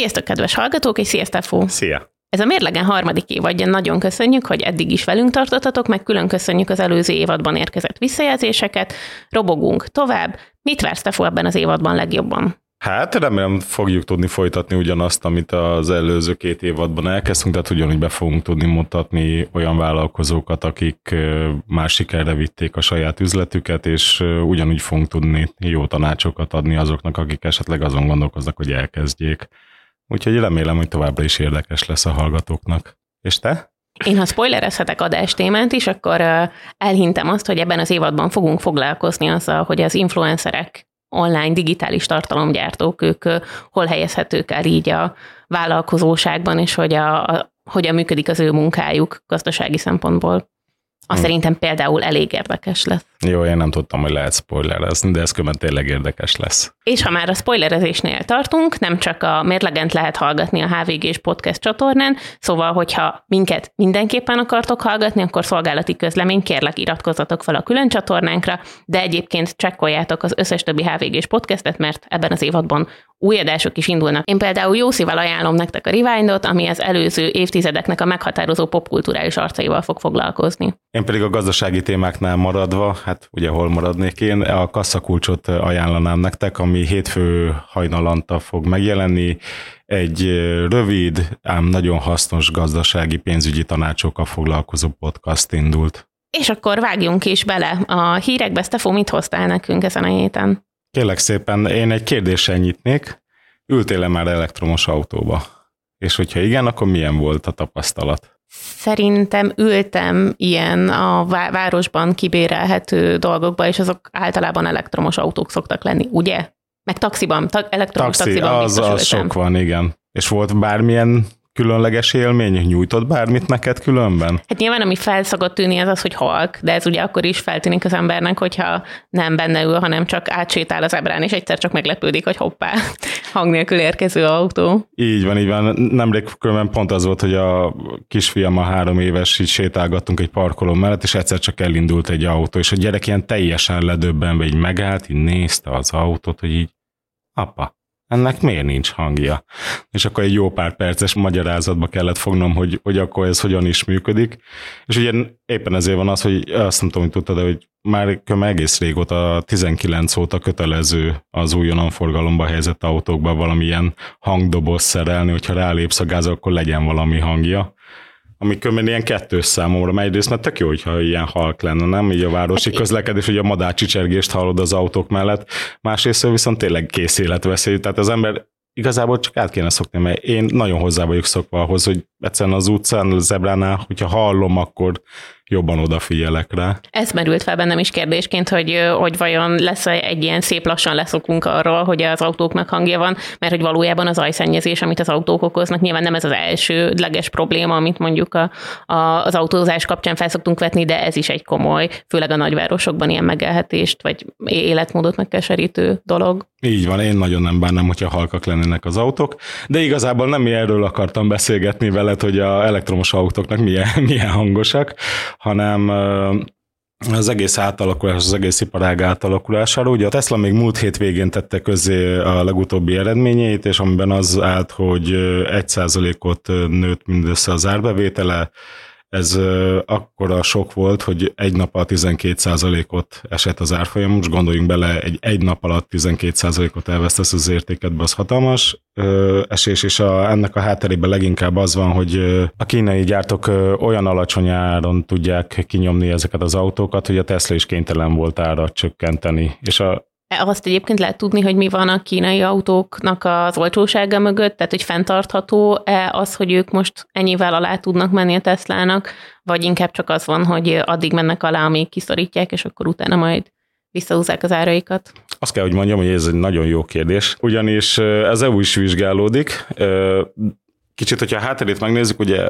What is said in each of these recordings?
Sziasztok, kedves hallgatók, és sziasztok, Fó! Szia! Ez a mérlegen harmadik évadja, nagyon köszönjük, hogy eddig is velünk tartottatok, meg külön köszönjük az előző évadban érkezett visszajelzéseket. Robogunk tovább. Mit vársz te ebben az évadban legjobban? Hát remélem fogjuk tudni folytatni ugyanazt, amit az előző két évadban elkezdtünk, tehát ugyanúgy be fogunk tudni mutatni olyan vállalkozókat, akik már sikerre vitték a saját üzletüket, és ugyanúgy fogunk tudni jó tanácsokat adni azoknak, akik esetleg azon gondolkoznak, hogy elkezdjék. Úgyhogy remélem, hogy továbbra is érdekes lesz a hallgatóknak. És te? Én ha spoilerezhetek adástémát is, akkor elhintem azt, hogy ebben az évadban fogunk foglalkozni azzal, hogy az influencerek online digitális tartalomgyártók, ők hol helyezhetők el így a vállalkozóságban, és hogy a, a, hogyan működik az ő munkájuk gazdasági szempontból. Azt hmm. szerintem például elég érdekes lesz. Jó, én nem tudtam, hogy lehet spoilerezni, de ez különben tényleg érdekes lesz. És ha már a spoilerezésnél tartunk, nem csak a mérlegent lehet hallgatni a HVG-s podcast csatornán, szóval, hogyha minket mindenképpen akartok hallgatni, akkor szolgálati közlemény, kérlek iratkozzatok fel a külön csatornánkra, de egyébként csekkoljátok az összes többi HVG-s podcastet, mert ebben az évadban új adások is indulnak. Én például jó szívvel ajánlom nektek a Rewindot, ami az előző évtizedeknek a meghatározó popkulturális arcaival fog foglalkozni. Én pedig a gazdasági témáknál maradva, hát ugye hol maradnék én, a kasszakulcsot ajánlanám nektek, ami hétfő hajnalanta fog megjelenni. Egy rövid, ám nagyon hasznos gazdasági pénzügyi tanácsokkal foglalkozó podcast indult. És akkor vágjunk is bele a hírekbe. Stefo, mit hoztál nekünk ezen a héten? Kérlek szépen, én egy kérdéssel nyitnék. Ültél-e már elektromos autóba? És hogyha igen, akkor milyen volt a tapasztalat? Szerintem ültem ilyen a városban kibérelhető dolgokba, és azok általában elektromos autók szoktak lenni, ugye? Meg taxiban, ta- elektromos Taxi, taxiban az, az sok van, igen. És volt bármilyen különleges élmény? Nyújtott bármit neked különben? Hát nyilván, ami fel szokott tűnni, az az, hogy halk, de ez ugye akkor is feltűnik az embernek, hogyha nem benne ül, hanem csak átsétál az ebrán, és egyszer csak meglepődik, hogy hoppá, hang nélkül érkező autó. Így van, így van. Nemrég különben pont az volt, hogy a kisfiam a három éves, így sétálgattunk egy parkoló mellett, és egyszer csak elindult egy autó, és a gyerek ilyen teljesen ledöbbenve így megállt, így nézte az autót, hogy így, apa, ennek miért nincs hangja? És akkor egy jó pár perces magyarázatba kellett fognom, hogy, hogy akkor ez hogyan is működik. És ugye éppen ezért van az, hogy azt nem tudom, hogy tudtad, de hogy már egész régóta, 19 óta kötelező az újonnan forgalomba helyezett autókba valamilyen hangdoboz szerelni, hogyha rálépsz a gáz, akkor legyen valami hangja ami kömmel ilyen kettős számomra, mert egyrészt mert tök jó, hogyha ilyen halk lenne, nem? Így a városi hát közlekedés, hogy a madárcsicsergést hallod az autók mellett, másrészt viszont tényleg kész életveszély, tehát az ember igazából csak át kéne szokni, mert én nagyon hozzá vagyok szokva ahhoz, hogy egyszerűen az utcán, a zebránál, hogyha hallom, akkor jobban odafigyelek rá. Ez merült fel bennem is kérdésként, hogy, hogy vajon lesz egy ilyen szép lassan leszokunk arról, hogy az autóknak hangja van, mert hogy valójában az ajszennyezés, amit az autók okoznak, nyilván nem ez az elsődleges probléma, amit mondjuk a, a, az autózás kapcsán felszoktunk vetni, de ez is egy komoly, főleg a nagyvárosokban ilyen megelhetést, vagy életmódot megkeserítő dolog. Így van, én nagyon nem bánnám, hogyha halkak lennének az autók, de igazából nem erről akartam beszélgetni veled, hogy a elektromos autóknak milyen, milyen hangosak, hanem az egész átalakulás, az egész iparág átalakulására. Ugye a Tesla még múlt hét végén tette közé a legutóbbi eredményeit, és amiben az állt, hogy 1%-ot nőtt mindössze az árbevétele, ez akkora sok volt, hogy egy nap alatt 12%-ot esett az árfolyam. Most gondoljunk bele, egy, egy nap alatt 12%-ot elvesztesz az értékedbe, az hatalmas esés, és a, ennek a hátterében leginkább az van, hogy a kínai gyártók olyan alacsony áron tudják kinyomni ezeket az autókat, hogy a Tesla is kénytelen volt ára csökkenteni. És a, azt egyébként lehet tudni, hogy mi van a kínai autóknak az olcsósága mögött, tehát hogy fenntartható-e az, hogy ők most ennyivel alá tudnak menni a Teslának, vagy inkább csak az van, hogy addig mennek alá, amíg kiszorítják, és akkor utána majd visszahúzzák az áraikat? Azt kell, hogy mondjam, hogy ez egy nagyon jó kérdés, ugyanis ez EU is vizsgálódik. Kicsit, hogyha a hátterét megnézzük, ugye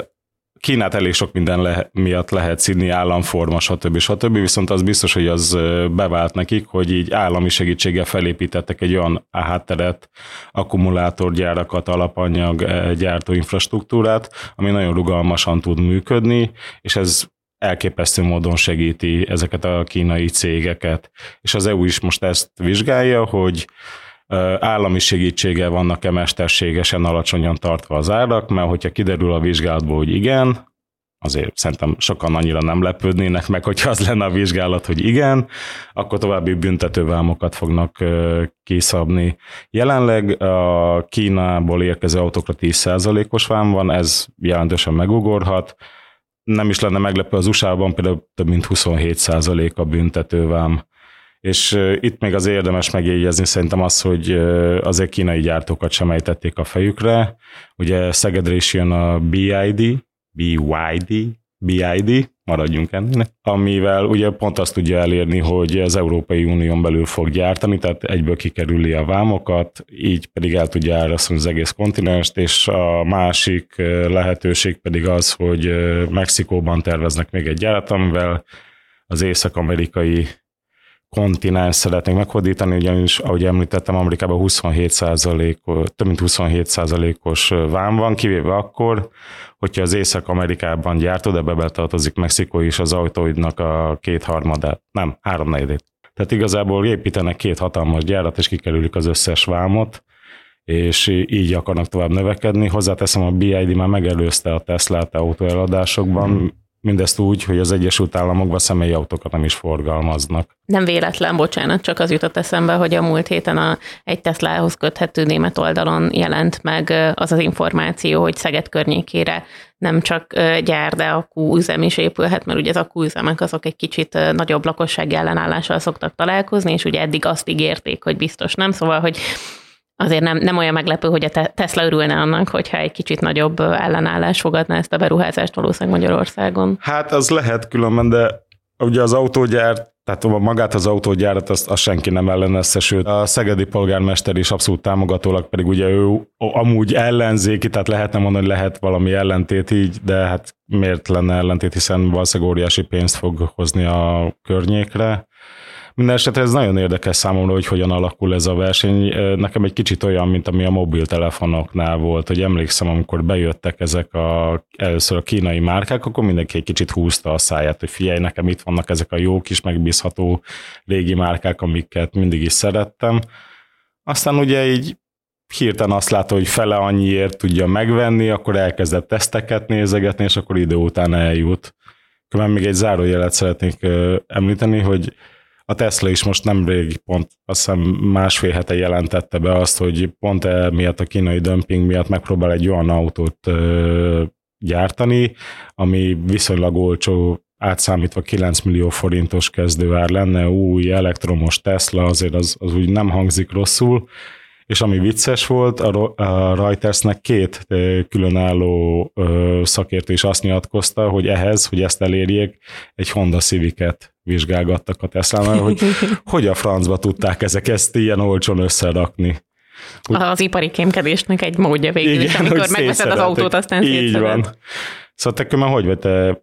Kínát elég sok minden le, miatt lehet szidni, államforma, stb. stb. Viszont az biztos, hogy az bevált nekik, hogy így állami segítséggel felépítettek egy olyan hátteret, akkumulátorgyárakat, alapanyag gyártó infrastruktúrát, ami nagyon rugalmasan tud működni, és ez elképesztő módon segíti ezeket a kínai cégeket. És az EU is most ezt vizsgálja, hogy állami segítsége vannak-e mesterségesen alacsonyan tartva az árak, mert hogyha kiderül a vizsgálatból, hogy igen, azért szerintem sokan annyira nem lepődnének meg, hogyha az lenne a vizsgálat, hogy igen, akkor további büntetővámokat fognak kiszabni. Jelenleg a Kínából érkező autókra 10%-os vám van, ez jelentősen megugorhat. Nem is lenne meglepő az USA-ban például több mint 27% a büntetővám. És itt még az érdemes megjegyezni szerintem az, hogy azért kínai gyártókat sem ejtették a fejükre. Ugye Szegedre is jön a BID, BYD, BID, maradjunk ennél, amivel ugye pont azt tudja elérni, hogy az Európai Unión belül fog gyártani, tehát egyből kikerüli a vámokat, így pedig el tudja árasztani az egész kontinenst, és a másik lehetőség pedig az, hogy Mexikóban terveznek még egy gyárat, amivel az észak-amerikai kontinens szeretnénk meghódítani, ugyanis, ahogy említettem, Amerikában 27 több mint 27 os vám van, kivéve akkor, hogyha az Észak-Amerikában gyártod, ebbe betartozik Mexikó is az autóidnak a kétharmadát, nem, háromnegyedét. Tehát igazából építenek két hatalmas gyárat, és kikerülik az összes vámot, és így akarnak tovább növekedni. Hozzáteszem, a BID már megelőzte a Tesla-t autóeladásokban, Mindezt úgy, hogy az Egyesült Államokban személyi autókat nem is forgalmaznak. Nem véletlen, bocsánat, csak az jutott eszembe, hogy a múlt héten a, egy Teslahoz köthető német oldalon jelent meg az az információ, hogy Szeged környékére nem csak gyár, de akkúüzem is épülhet, mert ugye az akkúüzemek azok egy kicsit nagyobb lakossági ellenállással szoktak találkozni, és ugye eddig azt ígérték, hogy biztos nem, szóval, hogy azért nem, nem olyan meglepő, hogy a Tesla örülne annak, hogyha egy kicsit nagyobb ellenállás fogadná ezt a beruházást valószínűleg Magyarországon. Hát az lehet különben, de ugye az autógyár tehát magát az autógyárat azt, azt senki nem ellenezte, sőt a szegedi polgármester is abszolút támogatólag, pedig ugye ő amúgy ellenzéki, tehát lehetne mondani, hogy lehet valami ellentét így, de hát miért lenne ellentét, hiszen valószínűleg óriási pénzt fog hozni a környékre. Minden esetre ez nagyon érdekes számomra, hogy hogyan alakul ez a verseny. Nekem egy kicsit olyan, mint ami a mobiltelefonoknál volt, hogy emlékszem, amikor bejöttek ezek a, először a kínai márkák, akkor mindenki egy kicsit húzta a száját, hogy figyelj, nekem itt vannak ezek a jó kis, megbízható régi márkák, amiket mindig is szerettem. Aztán ugye így hirtelen azt látta, hogy fele annyiért tudja megvenni, akkor elkezdett teszteket nézegetni, és akkor idő után eljut. Különben még egy zárójelet szeretnék említeni, hogy a Tesla is most nemrég pont azt hiszem másfél hete jelentette be azt, hogy pont miatt a kínai dömping miatt megpróbál egy olyan autót ö, gyártani, ami viszonylag olcsó, átszámítva 9 millió forintos kezdőár lenne, új elektromos Tesla, azért az, az úgy nem hangzik rosszul, és ami vicces volt, a Reutersnek két különálló szakértő is azt nyilatkozta, hogy ehhez, hogy ezt elérjék, egy Honda Civic-et vizsgálgattak a tesla hogy hogy a francba tudták ezek ezt ilyen olcsón összerakni. Úgy, az ipari kémkedésnek egy módja végül igen, is, amikor megveszed az autót, aztán Így van. Szóval te hogy vagy te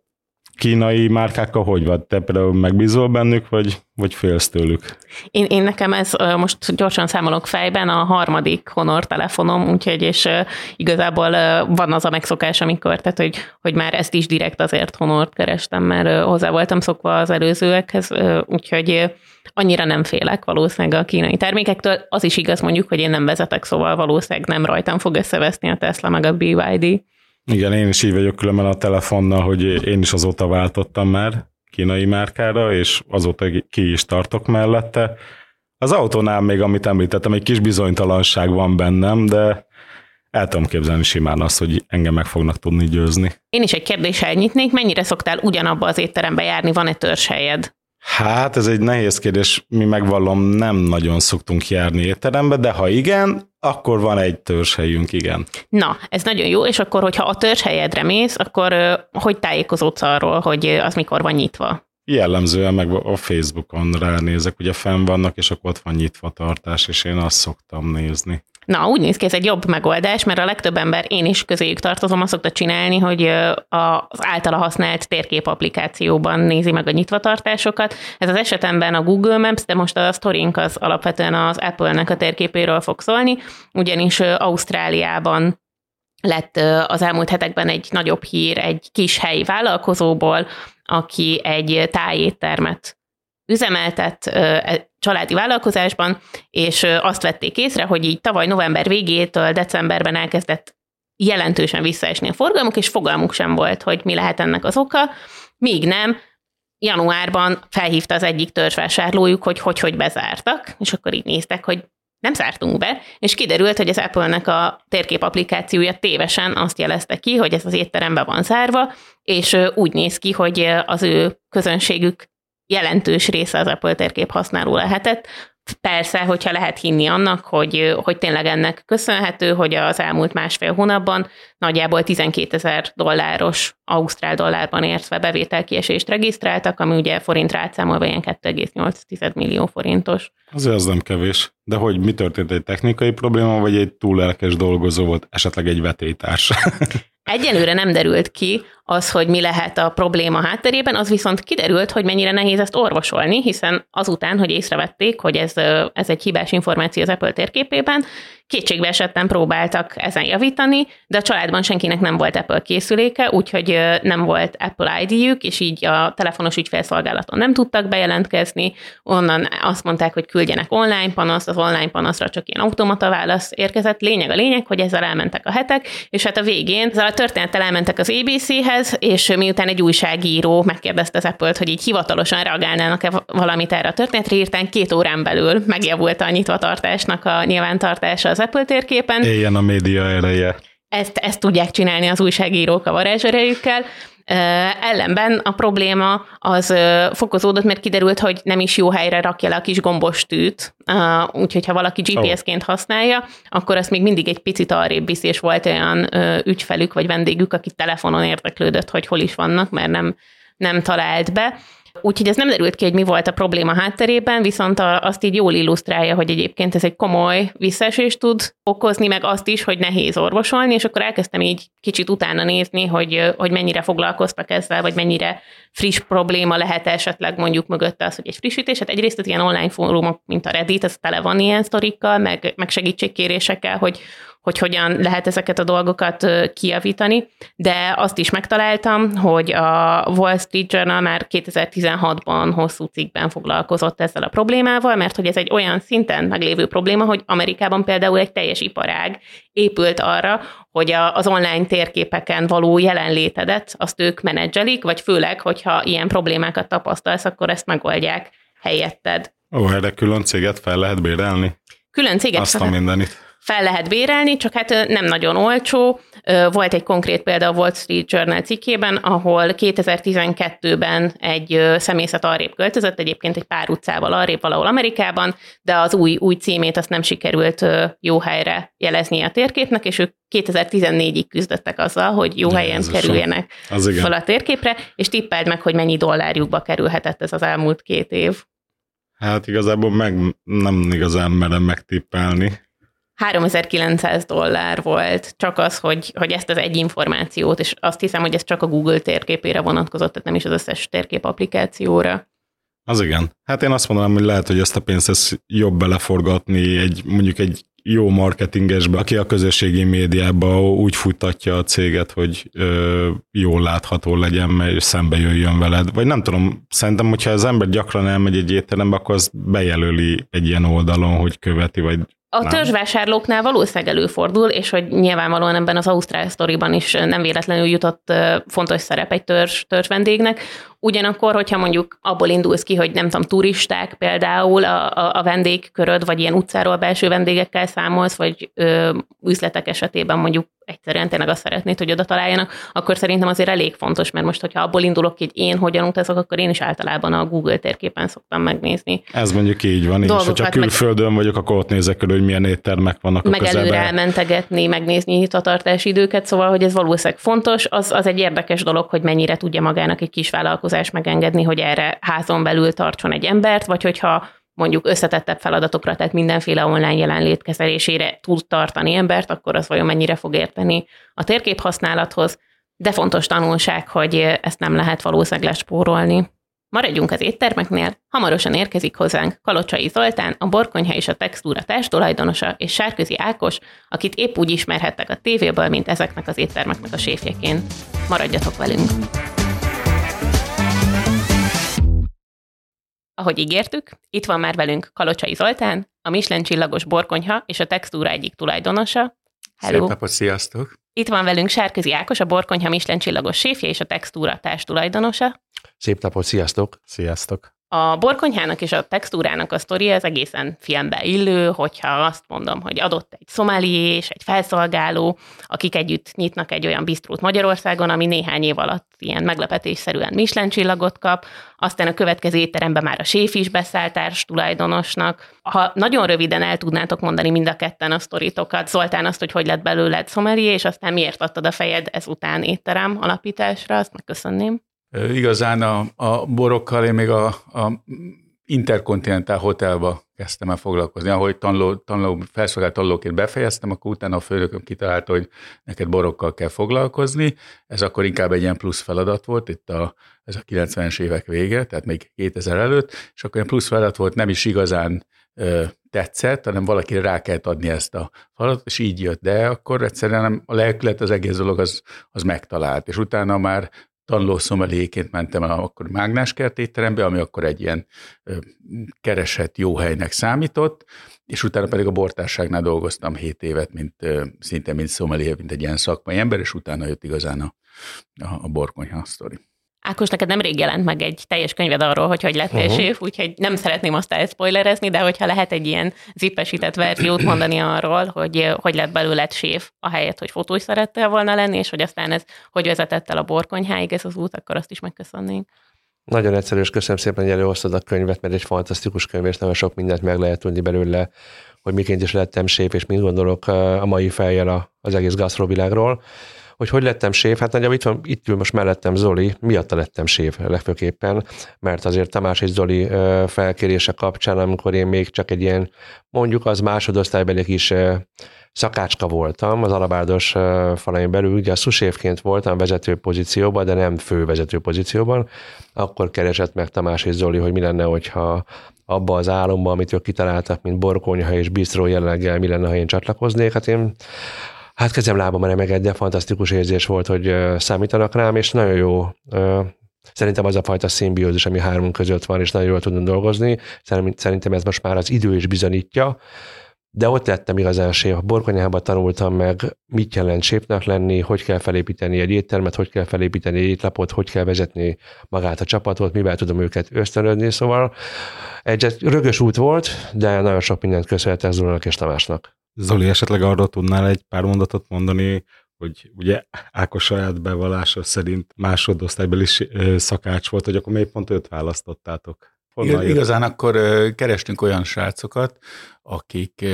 kínai márkákkal hogy vagy? Te például megbízol bennük, vagy, vagy félsz tőlük? Én, én nekem ez, most gyorsan számolok fejben, a harmadik Honor telefonom, úgyhogy és igazából van az a megszokás, amikor, tehát hogy, hogy már ezt is direkt azért Honort kerestem, mert hozzá voltam szokva az előzőekhez, úgyhogy annyira nem félek valószínűleg a kínai termékektől. Az is igaz mondjuk, hogy én nem vezetek, szóval valószínűleg nem rajtam fog összeveszni a Tesla meg a BYD. Igen, én is így vagyok különben a telefonnal, hogy én is azóta váltottam már kínai márkára, és azóta ki is tartok mellette. Az autónál még, amit említettem, egy kis bizonytalanság van bennem, de el tudom képzelni simán azt, hogy engem meg fognak tudni győzni. Én is egy kérdéssel nyitnék, mennyire szoktál ugyanabba az étterembe járni, van-e törzshelyed? Hát ez egy nehéz kérdés, mi megvallom, nem nagyon szoktunk járni étterembe, de ha igen, akkor van egy törzshelyünk, igen. Na, ez nagyon jó, és akkor, hogyha a törzshelyedre mész, akkor hogy tájékozódsz arról, hogy az mikor van nyitva? Jellemzően meg a Facebookon ránézek, ugye fenn vannak, és akkor ott van nyitva tartás, és én azt szoktam nézni. Na, úgy néz ki, ez egy jobb megoldás, mert a legtöbb ember, én is közéjük tartozom, azt szokta csinálni, hogy az általa használt térkép applikációban nézi meg a nyitvatartásokat. Ez az esetemben a Google Maps, de most a sztorink az alapvetően az Apple-nek a térképéről fog szólni, ugyanis Ausztráliában lett az elmúlt hetekben egy nagyobb hír egy kis helyi vállalkozóból, aki egy tájéttermet üzemeltet családi vállalkozásban, és azt vették észre, hogy így tavaly november végétől decemberben elkezdett jelentősen visszaesni a forgalmuk, és fogalmuk sem volt, hogy mi lehet ennek az oka, míg nem, januárban felhívta az egyik törzsvásárlójuk, hogy hogy, hogy bezártak, és akkor így néztek, hogy nem zártunk be, és kiderült, hogy az Apple-nek a térkép applikációja tévesen azt jelezte ki, hogy ez az étterembe van zárva, és úgy néz ki, hogy az ő közönségük jelentős része az Apple térkép használó lehetett, Persze, hogyha lehet hinni annak, hogy, hogy tényleg ennek köszönhető, hogy az elmúlt másfél hónapban nagyjából 12 ezer dolláros ausztrál dollárban értve bevételkiesést regisztráltak, ami ugye forintra átszámolva ilyen 2,8 millió forintos. Azért az nem kevés. De hogy mi történt, egy technikai probléma, vagy egy túl lelkes dolgozó volt, esetleg egy vetélytárs? Egyelőre nem derült ki az, hogy mi lehet a probléma hátterében, az viszont kiderült, hogy mennyire nehéz ezt orvosolni, hiszen azután, hogy észrevették, hogy ez, ez egy hibás információ az Apple térképében, kétségbe esetten próbáltak ezen javítani, de a családban senkinek nem volt Apple készüléke, úgyhogy nem volt Apple ID-jük, és így a telefonos ügyfélszolgálaton nem tudtak bejelentkezni, onnan azt mondták, hogy küldjenek online panaszt, az online panaszra csak ilyen automata válasz érkezett. Lényeg a lényeg, hogy ezzel elmentek a hetek, és hát a végén ezzel a történettel elmentek az ABC-hez, és miután egy újságíró megkérdezte az Apple-t, hogy így hivatalosan reagálnának-e valamit erre a történetre, írtán két órán belül megjavult a nyitvatartásnak a nyilvántartása az Apple térképen. Éljen a média ereje. Ezt, ezt tudják csinálni az újságírók a varázserejükkel. Ellenben a probléma az fokozódott, mert kiderült, hogy nem is jó helyre rakja le a kis gombos tűt, úgyhogy ha valaki GPS-ként használja, akkor azt még mindig egy picit arrébb viszi, és volt olyan ügyfelük vagy vendégük, aki telefonon érdeklődött, hogy hol is vannak, mert nem, nem talált be. Úgyhogy ez nem derült ki, hogy mi volt a probléma hátterében, viszont azt így jól illusztrálja, hogy egyébként ez egy komoly visszaesést tud okozni, meg azt is, hogy nehéz orvosolni, és akkor elkezdtem így kicsit utána nézni, hogy, hogy mennyire foglalkoztak ezzel, vagy mennyire friss probléma lehet esetleg mondjuk mögötte az, hogy egy frissítés. Hát egyrészt az ilyen online fórumok, mint a Reddit, ez tele van ilyen sztorikkal, meg, meg segítségkérésekkel, hogy hogy hogyan lehet ezeket a dolgokat kiavítani, de azt is megtaláltam, hogy a Wall Street Journal már 2016-ban hosszú cikkben foglalkozott ezzel a problémával, mert hogy ez egy olyan szinten meglévő probléma, hogy Amerikában például egy teljes iparág épült arra, hogy az online térképeken való jelenlétedet azt ők menedzselik, vagy főleg, hogyha ilyen problémákat tapasztalsz, akkor ezt megoldják helyetted. Ó, erre külön céget fel lehet bérelni? Külön céget Azt fel... a mindenit fel lehet bérelni, csak hát nem nagyon olcsó. Volt egy konkrét példa a Wall Street Journal cikkében, ahol 2012-ben egy személyzet arrébb költözött, egyébként egy pár utcával arrébb valahol Amerikában, de az új, új címét azt nem sikerült jó helyre jelezni a térképnek, és ők 2014-ig küzdöttek azzal, hogy jó helyen ja, kerüljenek fel a térképre, és tippeld meg, hogy mennyi dollárjukba kerülhetett ez az elmúlt két év. Hát igazából meg nem igazán merem megtippelni. 3900 dollár volt csak az, hogy, hogy ezt az egy információt, és azt hiszem, hogy ez csak a Google térképére vonatkozott, tehát nem is az összes térkép applikációra. Az igen. Hát én azt mondanám, hogy lehet, hogy ezt a pénzt ezt jobb beleforgatni egy, mondjuk egy jó marketingesbe, aki a közösségi médiában úgy futtatja a céget, hogy ö, jól látható legyen, mert szembe jöjjön veled. Vagy nem tudom, szerintem, hogyha az ember gyakran elmegy egy étterembe, akkor az bejelöli egy ilyen oldalon, hogy követi, vagy a nem. törzsvásárlóknál valószínűleg előfordul, és hogy nyilvánvalóan ebben az Ausztrál sztoriban is nem véletlenül jutott fontos szerep egy törzs, törzs vendégnek. Ugyanakkor, hogyha mondjuk abból indulsz ki, hogy nem tudom, turisták például a, a, a vendégköröd, vagy ilyen utcáról belső vendégekkel számolsz, vagy ö, üzletek esetében mondjuk egyszerűen tényleg azt szeretnéd, hogy oda találjanak, akkor szerintem azért elég fontos, mert most, hogyha abból indulok, hogy én hogyan utazok, akkor én is általában a Google térképen szoktam megnézni. Ez mondjuk így van, és hogyha külföldön meg... vagyok, akkor ott nézek elő, hogy milyen éttermek vannak meg a közelben. előre elmentegetni, megnézni a tartási időket, szóval, hogy ez valószínűleg fontos, az, az egy érdekes dolog, hogy mennyire tudja magának egy kis vállalkozás megengedni, hogy erre házon belül tartson egy embert, vagy hogyha mondjuk összetettebb feladatokra, tehát mindenféle online jelenlét kezelésére tud tartani embert, akkor az vajon mennyire fog érteni a térkép használathoz, de fontos tanulság, hogy ezt nem lehet valószínűleg lespórolni. Maradjunk az éttermeknél, hamarosan érkezik hozzánk Kalocsai Zoltán, a Borkonyha és a Textúra társtulajdonosa, és Sárközi Ákos, akit épp úgy ismerhettek a tévéből, mint ezeknek az éttermeknek a séfjeként. Maradjatok velünk! Ahogy ígértük, itt van már velünk Kalocsai Zoltán, a Michelin csillagos borkonyha és a textúra egyik tulajdonosa. Hello. Szép napot, sziasztok! Itt van velünk Sárközi Ákos, a borkonyha Michelin csillagos séfje és a textúra társ tulajdonosa. Szép napot, sziasztok! Sziasztok! A borkonyhának és a textúrának a sztoria az egészen filmbe illő, hogyha azt mondom, hogy adott egy szomali és egy felszolgáló, akik együtt nyitnak egy olyan bisztrót Magyarországon, ami néhány év alatt ilyen meglepetésszerűen Michelin csillagot kap, aztán a következő étteremben már a séf is beszáll társ tulajdonosnak. Ha nagyon röviden el tudnátok mondani mind a ketten a sztoritokat, Zoltán azt, hogy hogy lett belőled szomali, és aztán miért adtad a fejed ezután étterem alapításra, azt megköszönném. Igazán a, a borokkal én még a, a Intercontinental Hotelba kezdtem el foglalkozni. Ahogy tanuló, tanuló, felszolgált tanulóként befejeztem, akkor utána a főnököm kitalálta, hogy neked borokkal kell foglalkozni. Ez akkor inkább egy ilyen plusz feladat volt, itt a, ez a 90-es évek vége, tehát még 2000 előtt, és akkor ilyen plusz feladat volt, nem is igazán ö, tetszett, hanem valaki rá kellett adni ezt a feladatot, és így jött, de akkor egyszerűen a lelkület, az egész dolog az, az megtalált, és utána már tanuló szomeléként mentem el akkor Mágnáskert étterembe, ami akkor egy ilyen keresett jó helynek számított, és utána pedig a bortárságnál dolgoztam 7 évet, mint szinte mint szomelé, mint egy ilyen szakmai ember, és utána jött igazán a, a, a borkonyha sztori. Ákos, neked nemrég jelent meg egy teljes könyved arról, hogy hogy lettél uh-huh. séf, úgyhogy nem szeretném azt elspoilerezni, de hogyha lehet egy ilyen zippesített verziót mondani arról, hogy hogy lett belőled séf, ahelyett, hogy fotós szerettél volna lenni, és hogy aztán ez hogy vezetett el a borkonyháig ez az út, akkor azt is megköszönnénk. Nagyon egyszerű, és köszönöm szépen, hogy előhoztad a könyvet, mert egy fantasztikus könyv, és nagyon sok mindent meg lehet tudni belőle, hogy miként is lettem séf, és mit gondolok a mai fejjel az egész gasztrovilágról hogy hogy lettem séf, hát nagyjából itt, van, itt ül most mellettem Zoli, miatta lettem séf legfőképpen, mert azért Tamás és Zoli felkérése kapcsán, amikor én még csak egy ilyen, mondjuk az másodosztálybeli kis szakácska voltam az alabárdos falain belül, ugye a szuséfként voltam vezető pozícióban, de nem fő vezető pozícióban, akkor keresett meg Tamás és Zoli, hogy mi lenne, hogyha abba az álomba, amit ők kitaláltak, mint borkonyha és bistró jelleggel, mi lenne, ha én csatlakoznék. Hát én hát kezem lábam remegett, de fantasztikus érzés volt, hogy számítanak rám, és nagyon jó Szerintem az a fajta szimbiózis, ami hármunk között van, és nagyon jól tudunk dolgozni. Szerintem ez most már az idő is bizonyítja. De ott lettem igazán séf. Borkonyában tanultam meg, mit jelent sépnek lenni, hogy kell felépíteni egy éttermet, hogy kell felépíteni egy étlapot, hogy kell vezetni magát a csapatot, mivel tudom őket ösztönözni. Szóval egy rögös út volt, de nagyon sok mindent köszönhetek Zolnak és Tamásnak. Zoli, esetleg arról tudnál egy pár mondatot mondani, hogy ugye Ákos saját bevallása szerint másodosztálybeli szakács volt, hogy akkor miért pont őt választottátok? Honnan Igazán jött? akkor kerestünk olyan srácokat, akik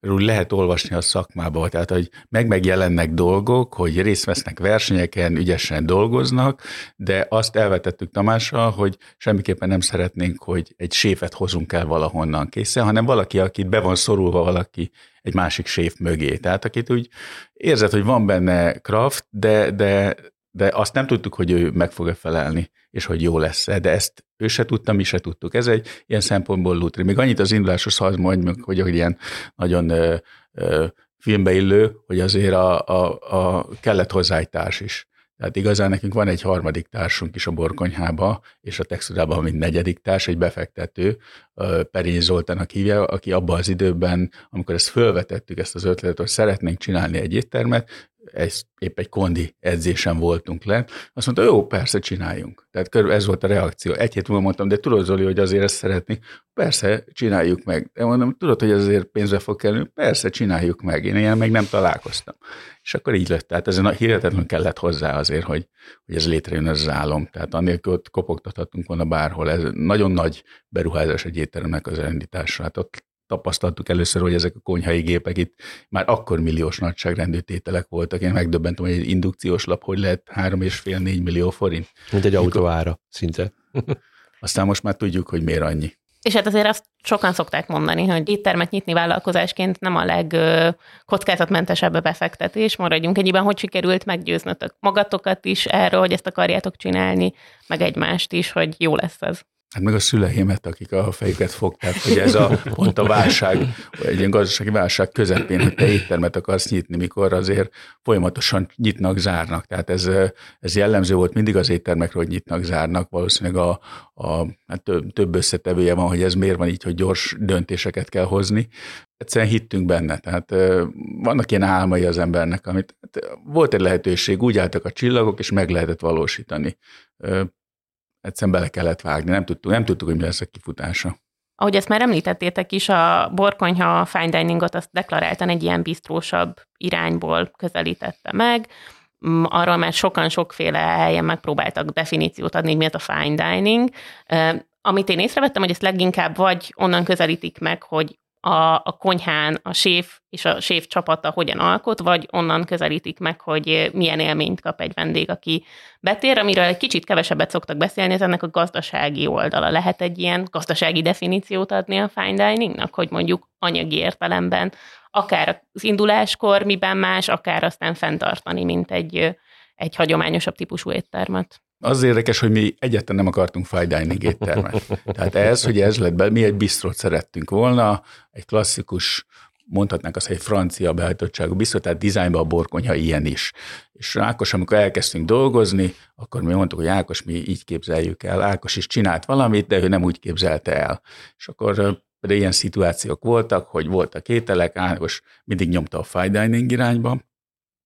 ről lehet olvasni a szakmába, tehát hogy meg megjelennek dolgok, hogy részt vesznek versenyeken, ügyesen dolgoznak, de azt elvetettük Tamással, hogy semmiképpen nem szeretnénk, hogy egy séfet hozunk el valahonnan készen, hanem valaki, akit be van szorulva valaki egy másik séf mögé. Tehát akit úgy érzed, hogy van benne kraft, de, de, de azt nem tudtuk, hogy ő meg fog-e felelni, és hogy jó lesz-e, de ezt ő se tudta, mi se tudtuk. Ez egy ilyen szempontból lutri. Még annyit az induláshoz hadd mondjuk, hogy, ilyen nagyon ö, ö, filmbe illő, hogy azért a, a, a kellett hozzá egy társ is. Tehát igazán nekünk van egy harmadik társunk is a borkonyhába, és a textúrában, mint negyedik társ, egy befektető, Perény Zoltának hívja, aki abban az időben, amikor ezt fölvetettük, ezt az ötletet, hogy szeretnénk csinálni egy éttermet, ez, épp egy kondi edzésen voltunk le, azt mondta, jó, persze, csináljunk. Tehát körül ez volt a reakció. Egy hét múlva mondtam, de tudod, Zoli, hogy azért ezt szeretni? Persze, csináljuk meg. De mondom, tudod, hogy azért pénzbe fog kerülni? Persze, csináljuk meg. Én ilyen még nem találkoztam. És akkor így lett. Tehát ezen hihetetlenül kellett hozzá azért, hogy, hogy ez létrejön az álom. Tehát annélkül ott kopogtathatunk volna bárhol. Ez nagyon nagy beruházás egy étteremnek az elindítása. Hát ott tapasztaltuk először, hogy ezek a konyhai gépek itt már akkor milliós nagyságrendű tételek voltak. Én megdöbbentem, hogy egy indukciós lap hogy lehet 3,5-4 millió forint. Mint egy autó ára, szinte. Aztán most már tudjuk, hogy miért annyi. És hát azért azt sokan szokták mondani, hogy éttermet nyitni vállalkozásként nem a legkockázatmentesebb befektetés. Maradjunk ennyiben, hogy sikerült meggyőznötök magatokat is erről, hogy ezt akarjátok csinálni, meg egymást is, hogy jó lesz ez. Hát meg a szüleimet, akik a fejüket fogták, hogy ez a pont a válság, egy ilyen gazdasági válság közepén, hogy te éttermet akarsz nyitni, mikor azért folyamatosan nyitnak, zárnak. Tehát ez, ez jellemző volt mindig az éttermekről, hogy nyitnak, zárnak. Valószínűleg a, a hát több, több összetevője van, hogy ez miért van így, hogy gyors döntéseket kell hozni. Egyszerűen hittünk benne. Tehát vannak ilyen álmai az embernek, amit hát, volt egy lehetőség, úgy álltak a csillagok, és meg lehetett valósítani egyszerűen bele kellett vágni, nem tudtuk, nem tudtuk, hogy mi lesz a kifutása. Ahogy ezt már említettétek is, a borkonyha fine diningot azt deklaráltan egy ilyen biztrósabb irányból közelítette meg. Mm, arról már sokan sokféle helyen megpróbáltak definíciót adni, hogy mi a fine dining. Amit én észrevettem, hogy ezt leginkább vagy onnan közelítik meg, hogy a, a konyhán a séf és a séf csapata hogyan alkot, vagy onnan közelítik meg, hogy milyen élményt kap egy vendég, aki betér, amiről egy kicsit kevesebbet szoktak beszélni, ez ennek a gazdasági oldala. Lehet egy ilyen gazdasági definíciót adni a fine diningnak, hogy mondjuk anyagi értelemben akár az induláskor miben más, akár aztán fenntartani, mint egy, egy hagyományosabb típusú éttermet. Az érdekes, hogy mi egyáltalán nem akartunk fine dining éttermet. Tehát ez, hogy ez lett be, mi egy bistrot szerettünk volna, egy klasszikus mondhatnánk azt, hogy egy francia behajtottságú bistrot, tehát dizájnban a borkonyha ilyen is. És Ákos, amikor elkezdtünk dolgozni, akkor mi mondtuk, hogy Ákos, mi így képzeljük el. Ákos is csinált valamit, de ő nem úgy képzelte el. És akkor pedig ilyen szituációk voltak, hogy voltak ételek, Ákos mindig nyomta a fine dining irányba,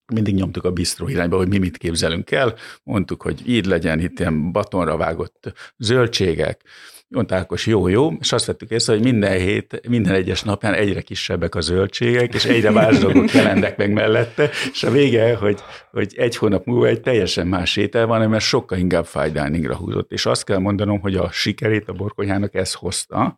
mindig nyomtuk a bistró irányba, hogy mi mit képzelünk el. Mondtuk, hogy így legyen itt ilyen batonra vágott zöldségek. Mondta Ákos, jó, jó, és azt vettük észre, hogy minden hét, minden egyes napján egyre kisebbek a zöldségek, és egyre dolgok jelennek meg mellette, és a vége, hogy, hogy egy hónap múlva egy teljesen más étel van, mert sokkal inkább fine húzott. És azt kell mondanom, hogy a sikerét a borkonyhának ez hozta,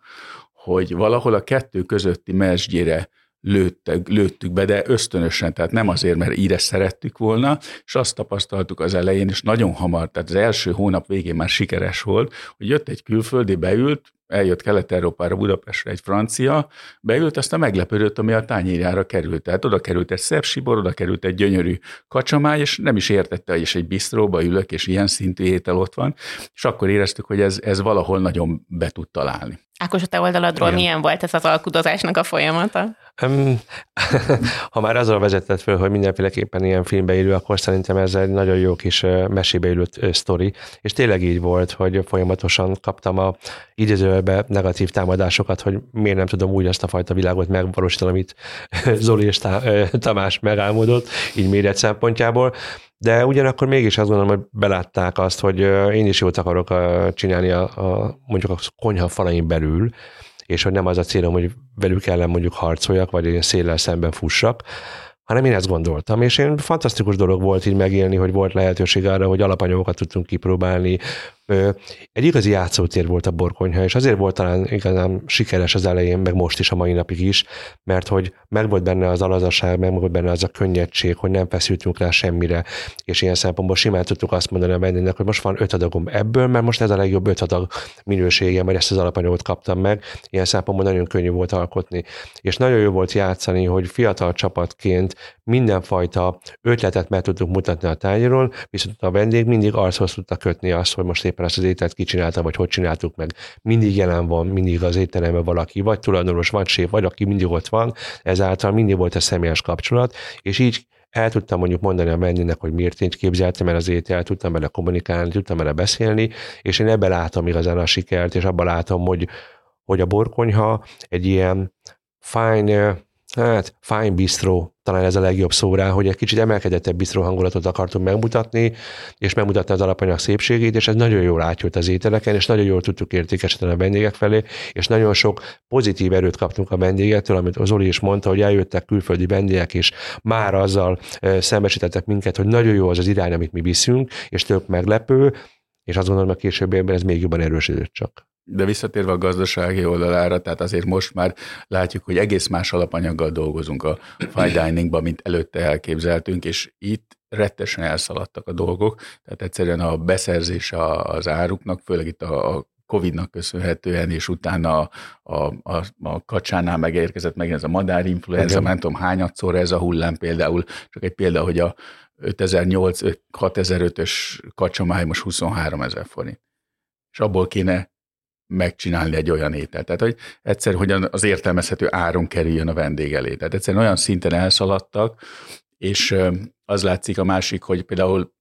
hogy valahol a kettő közötti mesdjére lőttük, lőttük be, de ösztönösen, tehát nem azért, mert íre szerettük volna, és azt tapasztaltuk az elején, és nagyon hamar, tehát az első hónap végén már sikeres volt, hogy jött egy külföldi, beült, eljött Kelet-Európára, Budapestre egy francia, beült, aztán meglepődött, ami a tányérjára került. Tehát oda került egy szebb sibor, oda került egy gyönyörű kacsamáj, és nem is értette, hogy is egy bisztróba ülök, és ilyen szintű étel ott van, és akkor éreztük, hogy ez, ez valahol nagyon be tud találni. Ákos, a te oldaladról Igen. milyen volt ez az alkudozásnak a folyamata? Ha már azzal vezetett föl, hogy mindenféleképpen ilyen filmbe élő, akkor szerintem ez egy nagyon jó kis mesébe élő sztori, és tényleg így volt, hogy folyamatosan kaptam a idézőbe negatív támadásokat, hogy miért nem tudom úgy azt a fajta világot megvalósítani, amit Zoli és Tamás megálmodott, így méret szempontjából, de ugyanakkor mégis azt gondolom, hogy belátták azt, hogy én is jót akarok csinálni a, a mondjuk a konyha falain belül, és hogy nem az a célom, hogy velük ellen mondjuk harcoljak, vagy én széllel szemben fussak, hanem én ezt gondoltam, és én fantasztikus dolog volt így megélni, hogy volt lehetőség arra, hogy alapanyagokat tudtunk kipróbálni, egy igazi játszótér volt a borkonyha, és azért volt talán igazán sikeres az elején, meg most is a mai napig is, mert hogy meg volt benne az alazaság, meg volt benne az a könnyedség, hogy nem feszültünk rá semmire, és ilyen szempontból simán tudtuk azt mondani a vendégnek, hogy most van öt adagom ebből, mert most ez a legjobb öt adag minősége, mert ezt az alapanyagot kaptam meg, ilyen szempontból nagyon könnyű volt alkotni. És nagyon jó volt játszani, hogy fiatal csapatként mindenfajta ötletet meg tudtunk mutatni a tányéron, viszont a vendég mindig archoz tudta kötni azt, hogy most éppen ezt az ételt kicsinálta, vagy hogy csináltuk meg. Mindig jelen van, mindig az étteremben valaki, vagy tulajdonos, vagy séf, vagy aki mindig ott van, ezáltal mindig volt a személyes kapcsolat, és így el tudtam mondjuk mondani a vendégnek, hogy miért én képzeltem el az ételt, tudtam vele kommunikálni, tudtam vele beszélni, és én ebben látom igazán a sikert, és abban látom, hogy, hogy a borkonyha egy ilyen fine hát fine bistro, talán ez a legjobb szó rá, hogy egy kicsit emelkedettebb bistro hangulatot akartunk megmutatni, és megmutatni az alapanyag szépségét, és ez nagyon jól átjött az ételeken, és nagyon jól tudtuk értékesíteni a vendégek felé, és nagyon sok pozitív erőt kaptunk a vendégektől, amit az Zoli is mondta, hogy eljöttek külföldi vendégek, és már azzal szembesítettek minket, hogy nagyon jó az az irány, amit mi viszünk, és tök meglepő, és azt gondolom, a későbbiekben ez még jobban erősödött csak. De visszatérve a gazdasági oldalára, tehát azért most már látjuk, hogy egész más alapanyaggal dolgozunk a fine diningban, mint előtte elképzeltünk, és itt rettesen elszaladtak a dolgok, tehát egyszerűen a beszerzés az áruknak, főleg itt a, Covid-nak köszönhetően, és utána a, a, a, a kacsánál megérkezett meg ez a madárinfluenza, nem tudom hányadszor ez a hullám például, csak egy példa, hogy a 5008-6005-ös kacsamáj most 23 ezer forint. És abból kéne megcsinálni egy olyan ételt. Tehát, hogy egyszer, hogy az értelmezhető áron kerüljön a vendég elé. Tehát egyszerűen olyan szinten elszaladtak, és az látszik a másik, hogy például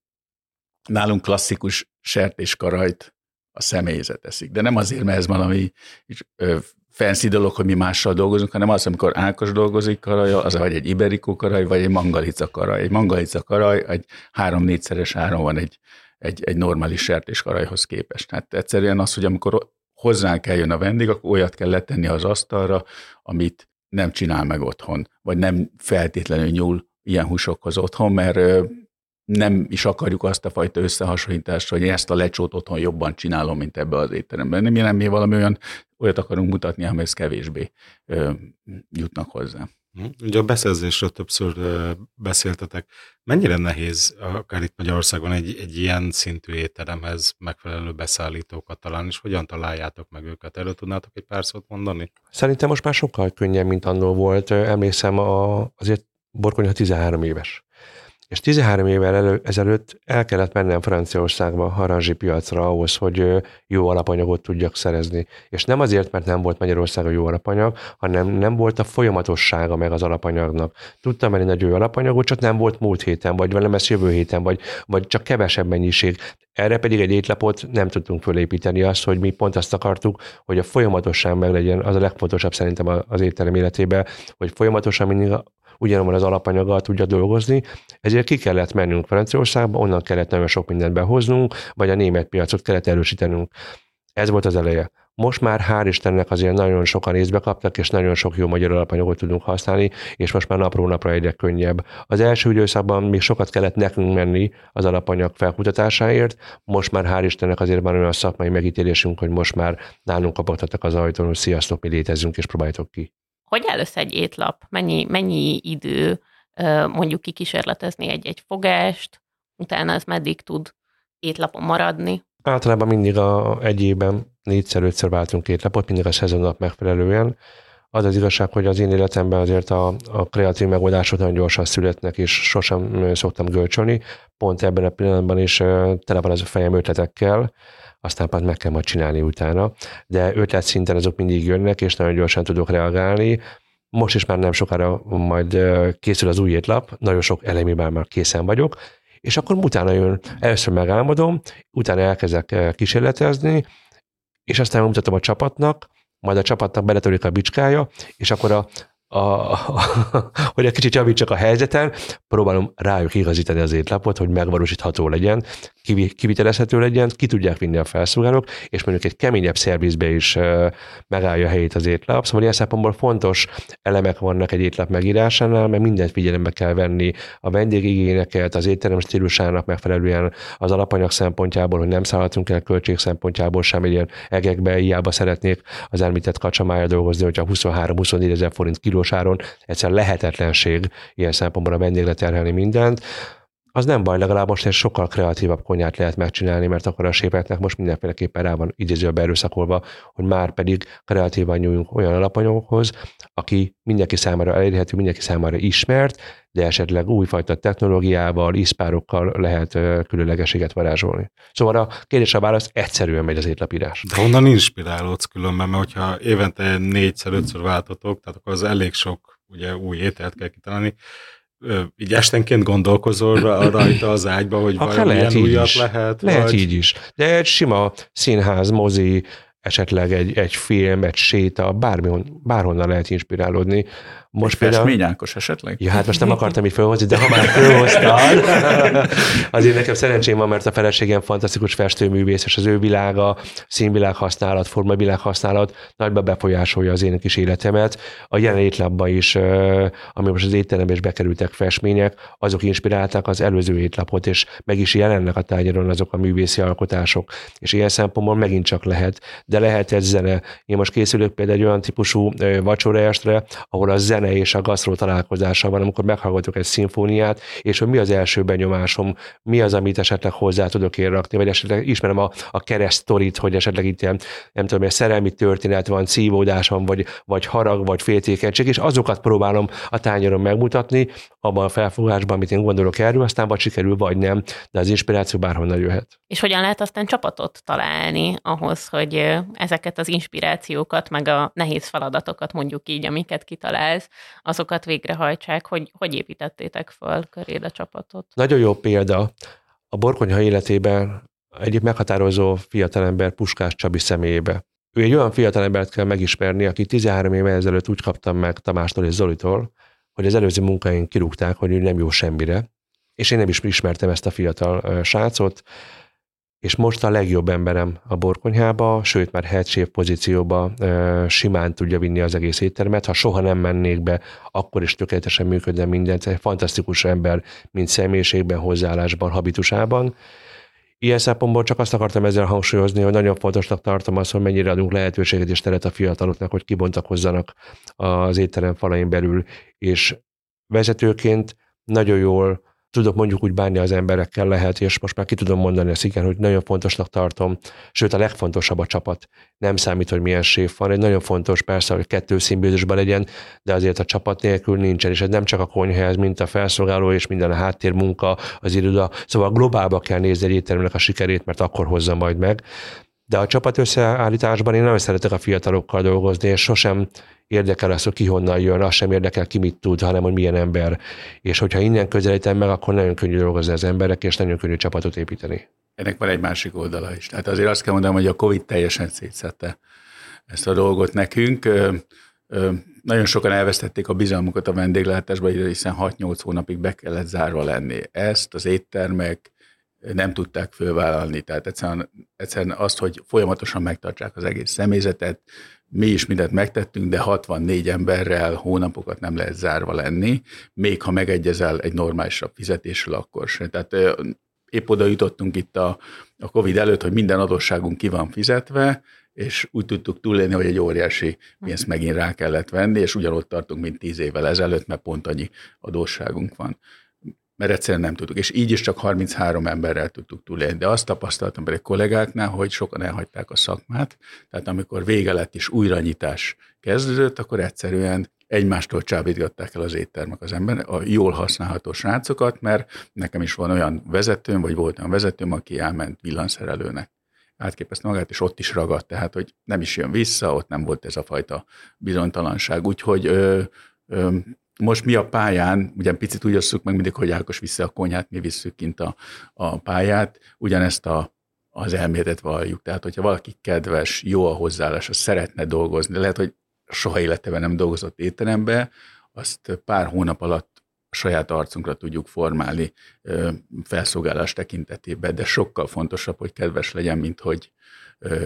nálunk klasszikus sertéskarajt a személyzet eszik. De nem azért, mert ez valami fancy dolog, hogy mi mással dolgozunk, hanem az, amikor Ákos dolgozik karaj, az vagy egy Iberico karaj, vagy egy mangalica karaj. Egy mangalica karaj egy három-négyszeres áron van egy, egy, egy normális sertéskarajhoz képest. Hát egyszerűen az, hogy amikor hozzánk eljön a vendég, akkor olyat kell letenni az asztalra, amit nem csinál meg otthon, vagy nem feltétlenül nyúl ilyen húsokhoz otthon, mert nem is akarjuk azt a fajta összehasonlítást, hogy ezt a lecsót otthon jobban csinálom, mint ebbe az étteremben. Nem, nem mi valami olyan, olyat akarunk mutatni, amihez kevésbé ö, jutnak hozzá. Hm? Ugye a beszerzésről többször beszéltetek. Mennyire nehéz, akár itt Magyarországon egy, egy ilyen szintű étteremhez megfelelő beszállítókat találni, és hogyan találjátok meg őket? Erről tudnátok egy pár szót mondani? Szerintem most már sokkal könnyebb, mint annól volt. Emlékszem, a, azért Borkonyha 13 éves és 13 évvel elő, ezelőtt el kellett mennem Franciaországba, haranzsi piacra ahhoz, hogy jó alapanyagot tudjak szerezni. És nem azért, mert nem volt Magyarország a jó alapanyag, hanem nem volt a folyamatossága meg az alapanyagnak. Tudtam menni egy jó alapanyagot, csak nem volt múlt héten, vagy velem ez jövő héten, vagy, vagy csak kevesebb mennyiség. Erre pedig egy étlapot nem tudtunk fölépíteni azt, hogy mi pont azt akartuk, hogy a folyamatosság meg legyen, az a legfontosabb szerintem az étterem életében, hogy folyamatosan mindig ugyanabban az alapanyaggal tudja dolgozni, ezért ki kellett mennünk Franciaországba, onnan kellett nagyon sok mindent behoznunk, vagy a német piacot kellett erősítenünk. Ez volt az eleje. Most már hál' Istennek azért nagyon sokan észbe kaptak, és nagyon sok jó magyar alapanyagot tudunk használni, és most már napról napra egyre könnyebb. Az első időszakban még sokat kellett nekünk menni az alapanyag felkutatásáért, most már hál' Istennek azért van olyan szakmai megítélésünk, hogy most már nálunk kapottak az ajtón, hogy sziasztok, mi létezünk, és próbáljátok ki. Hogy össze egy étlap? Mennyi, mennyi idő mondjuk kikísérletezni egy-egy fogást, utána ez meddig tud étlapon maradni? Általában mindig a egy évben négyszer-ötször váltunk étlapot, mindig a szezonnak megfelelően. Az az igazság, hogy az én életemben azért a, a kreatív megoldások nagyon gyorsan születnek, és sosem szoktam gölcsölni. Pont ebben a pillanatban is tele van ez a fejem ötletekkel, aztán már meg kell majd csinálni utána. De ötlet szinten azok mindig jönnek, és nagyon gyorsan tudok reagálni. Most is már nem sokára majd készül az új étlap, nagyon sok elemében már készen vagyok, és akkor utána jön, először megálmodom, utána elkezdek kísérletezni, és aztán mutatom a csapatnak, majd a csapatnak beletörik a bicskája, és akkor a, a, hogy egy kicsit javítsak a helyzeten, próbálom rájuk igazítani az étlapot, hogy megvalósítható legyen, kivitelezhető legyen, ki tudják vinni a felszolgálók, és mondjuk egy keményebb szervizbe is megállja a helyét az étlap. Szóval ilyen szempontból fontos elemek vannak egy étlap megírásánál, mert mindent figyelembe kell venni, a vendégigényeket, az étterem stílusának megfelelően az alapanyag szempontjából, hogy nem szállhatunk el költség szempontjából sem ilyen egekbe, hiába szeretnék az elmített kacsamája dolgozni, hogyha 23-24 ezer forint kilós áron, egyszer lehetetlenség ilyen szempontból a vendégre terhelni mindent az nem baj, legalább most egy sokkal kreatívabb konyát lehet megcsinálni, mert akkor a sépeknek most mindenféleképpen rá van idézőbe erőszakolva, hogy már pedig kreatívan nyúljunk olyan alapanyagokhoz, aki mindenki számára elérhető, mindenki számára ismert, de esetleg újfajta technológiával, iszpárokkal lehet különlegeséget varázsolni. Szóval a kérdés a válasz egyszerűen megy az étlapírás. De honnan inspirálódsz különben, mert hogyha évente négyszer, ötször váltotok, tehát akkor az elég sok ugye, új ételt kell kitalálni így estenként gondolkozol rajta az ágyba, hogy Akár lehet így újat is. lehet? Lehet vagy... így is. De egy sima színház, mozi, esetleg egy, egy film, egy séta, bármihon, bárhonnan lehet inspirálódni. Most például... Festményákos esetleg? Ja, hát most nem akartam így fölhozni, de ha már fölhoztad, azért nekem szerencsém van, mert a feleségem fantasztikus festőművész, és az ő világa, színvilág használat, formavilág használat nagyba befolyásolja az én kis életemet. A jelen étlapban is, ami most az étterembe is bekerültek festmények, azok inspirálták az előző étlapot, és meg is jelennek a tárgyaron azok a művészi alkotások. És ilyen szempontból megint csak lehet, de lehet ez zene. Én most készülök például egy olyan típusú vacsoraestre, ahol a zene és a gasztró találkozása van, amikor meghallgatok egy szimfóniát, és hogy mi az első benyomásom, mi az, amit esetleg hozzá tudok én rakni, vagy esetleg ismerem a, a kereszt sztorit, hogy esetleg itt ilyen, nem tudom, egy szerelmi történet van, szívódás van, vagy, vagy harag, vagy féltékenység, és azokat próbálom a tányéron megmutatni, abban a felfogásban, amit én gondolok erről, aztán vagy sikerül, vagy nem, de az inspiráció bárhonnan jöhet. És hogyan lehet aztán csapatot találni ahhoz, hogy ezeket az inspirációkat, meg a nehéz feladatokat mondjuk így, amiket kitalálsz, azokat végrehajtsák, hogy hogy építettétek fel köréd a csapatot? Nagyon jó példa. A Borkonyha életében egyik meghatározó fiatalember Puskás Csabi személyébe. Ő egy olyan fiatalembert kell megismerni, aki 13 éve ezelőtt úgy kaptam meg Tamástól és Zolitól, hogy az előző munkáink kirúgták, hogy ő nem jó semmire, és én nem is ismertem ezt a fiatal srácot, és most a legjobb emberem a borkonyhába, sőt már headchef pozícióba simán tudja vinni az egész éttermet. Ha soha nem mennék be, akkor is tökéletesen működne mindent. Egy fantasztikus ember, mint személyiségben, hozzáállásban, habitusában. Ilyen szempontból csak azt akartam ezzel hangsúlyozni, hogy nagyon fontosnak tartom azt, hogy mennyire adunk lehetőséget és teret a fiataloknak, hogy kibontakozzanak az étterem falain belül, és vezetőként nagyon jól tudok mondjuk úgy bánni az emberekkel lehet, és most már ki tudom mondani ezt igen, hogy nagyon fontosnak tartom, sőt a legfontosabb a csapat. Nem számít, hogy milyen séf van, egy nagyon fontos persze, hogy kettő színbőzésben legyen, de azért a csapat nélkül nincsen, és ez nem csak a konyház, mint a felszolgáló, és minden a háttérmunka, az iroda, szóval globálba kell nézni egy a sikerét, mert akkor hozza majd meg. De a csapat összeállításban én nagyon szeretek a fiatalokkal dolgozni, és sosem érdekel az, hogy ki honnan jön, az sem érdekel, ki mit tud, hanem hogy milyen ember. És hogyha innen közelítem meg, akkor nagyon könnyű dolgozni az emberek, és nagyon könnyű csapatot építeni. Ennek van egy másik oldala is. Tehát azért azt kell mondanom, hogy a Covid teljesen szétszette ezt a dolgot nekünk. Nagyon sokan elvesztették a bizalmukat a vendéglátásba, hiszen 6-8 hónapig be kellett zárva lenni. Ezt az éttermek nem tudták fölvállalni. Tehát egyszerűen, egyszerűen azt, hogy folyamatosan megtartsák az egész személyzetet, mi is mindent megtettünk, de 64 emberrel hónapokat nem lehet zárva lenni, még ha megegyezel egy normálisabb fizetésről, akkor sem. Tehát épp oda jutottunk itt a, a Covid előtt, hogy minden adósságunk ki van fizetve, és úgy tudtuk túlélni, hogy egy óriási pénzt megint rá kellett venni, és ugyanott tartunk, mint tíz évvel ezelőtt, mert pont annyi adósságunk van mert egyszerűen nem tudtuk. És így is csak 33 emberrel tudtuk túlélni. De azt tapasztaltam pedig kollégáknál, hogy sokan elhagyták a szakmát, tehát amikor vége lett és újranyitás kezdődött, akkor egyszerűen egymástól csábítgatták el az éttermek az ember, a jól használható srácokat, mert nekem is van olyan vezetőm, vagy volt olyan vezetőm, aki elment villanszerelőnek átképezte magát, és ott is ragadt, tehát hogy nem is jön vissza, ott nem volt ez a fajta bizonytalanság. Úgyhogy ö, ö, most mi a pályán, ugye picit úgy osszuk meg mindig, hogy Ákos vissza a konyhát, mi visszük kint a, a pályát, ugyanezt a, az elméletet valljuk. Tehát, hogyha valaki kedves, jó a hozzáállás, az szeretne dolgozni, lehet, hogy soha életében nem dolgozott étterembe, azt pár hónap alatt saját arcunkra tudjuk formálni felszolgálás tekintetében, de sokkal fontosabb, hogy kedves legyen, mint hogy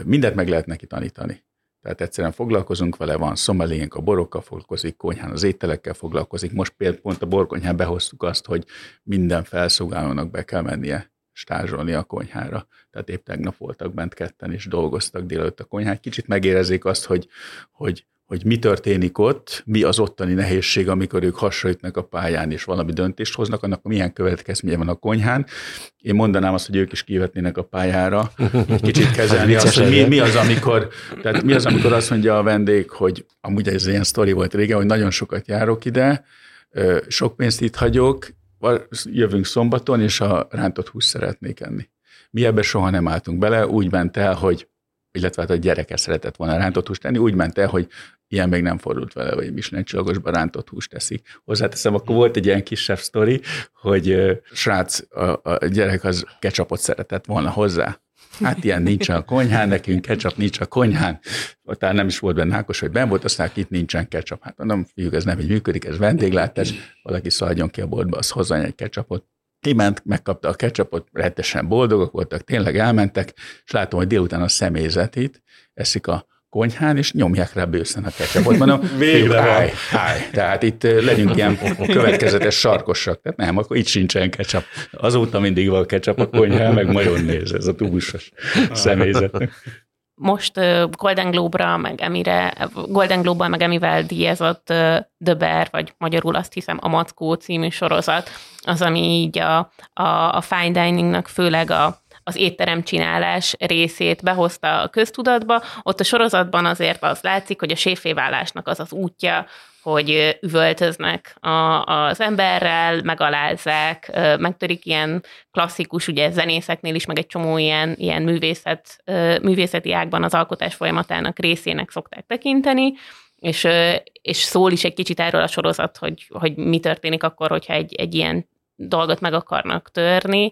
mindent meg lehet neki tanítani. Tehát egyszerűen foglalkozunk vele, van szomelénk, a borokkal foglalkozik, konyhán az ételekkel foglalkozik. Most például pont a borkonyhán behoztuk azt, hogy minden felszolgálónak be kell mennie stázsolni a konyhára. Tehát épp tegnap voltak bent ketten, és dolgoztak délőtt a konyhán. Kicsit megérezik azt, hogy, hogy hogy mi történik ott, mi az ottani nehézség, amikor ők hasonlítnak a pályán, és valami döntést hoznak, annak milyen következménye van a konyhán. Én mondanám azt, hogy ők is kivetnének a pályára, egy kicsit kezelni azt, hogy mi, mi, az, amikor, tehát mi az, amikor azt mondja a vendég, hogy amúgy ez ilyen sztori volt régen, hogy nagyon sokat járok ide, sok pénzt itt hagyok, jövünk szombaton, és a rántott húst szeretnék enni. Mi ebbe soha nem álltunk bele, úgy ment el, hogy illetve hát a gyereke szeretett volna rántott húst tenni, úgy ment el, hogy ilyen még nem fordult vele, hogy Michelin csillagosban rántott húst teszik. Hozzáteszem, akkor volt egy ilyen kisebb sztori, hogy srác, a, a gyerek az ketchupot szeretett volna hozzá. Hát ilyen nincs a konyhán, nekünk ketchup nincs a konyhán. Talán nem is volt benne Ákos, hogy ben volt, aztán itt nincsen ketchup. Hát mondom, fiúk, ez nem így működik, ez vendéglátás, valaki szaladjon ki a boltba, az hozzá egy ketchupot. Kiment, megkapta a ketchupot, rettesen boldogok voltak, tényleg elmentek, és látom, hogy délután a személyzet itt eszik a konyhán, és nyomják rá bőszen a ketchupot. Mondom, Végre állj, állj. Tehát itt legyünk ilyen következetes sarkosak. Tehát nem, akkor itt sincsen ketchup. Azóta mindig van ketchup a konyhán, meg nagyon néz ez a túlsos személyzet. most Golden Globe-ra, meg Emire, Golden Globe-bal, meg Emivel díjazott The Bear, vagy magyarul azt hiszem a Mackó című sorozat, az, ami így a, a, a fine diningnak főleg a, az étterem csinálás részét behozta a köztudatba. Ott a sorozatban azért az látszik, hogy a séfévállásnak az az útja, hogy üvöltöznek a, az emberrel, megalázzák, megtörik ilyen klasszikus, ugye zenészeknél is, meg egy csomó ilyen, ilyen művészet, művészeti ágban az alkotás folyamatának részének szokták tekinteni, és, és szól is egy kicsit erről a sorozat, hogy, hogy mi történik akkor, hogyha egy, egy ilyen dolgot meg akarnak törni,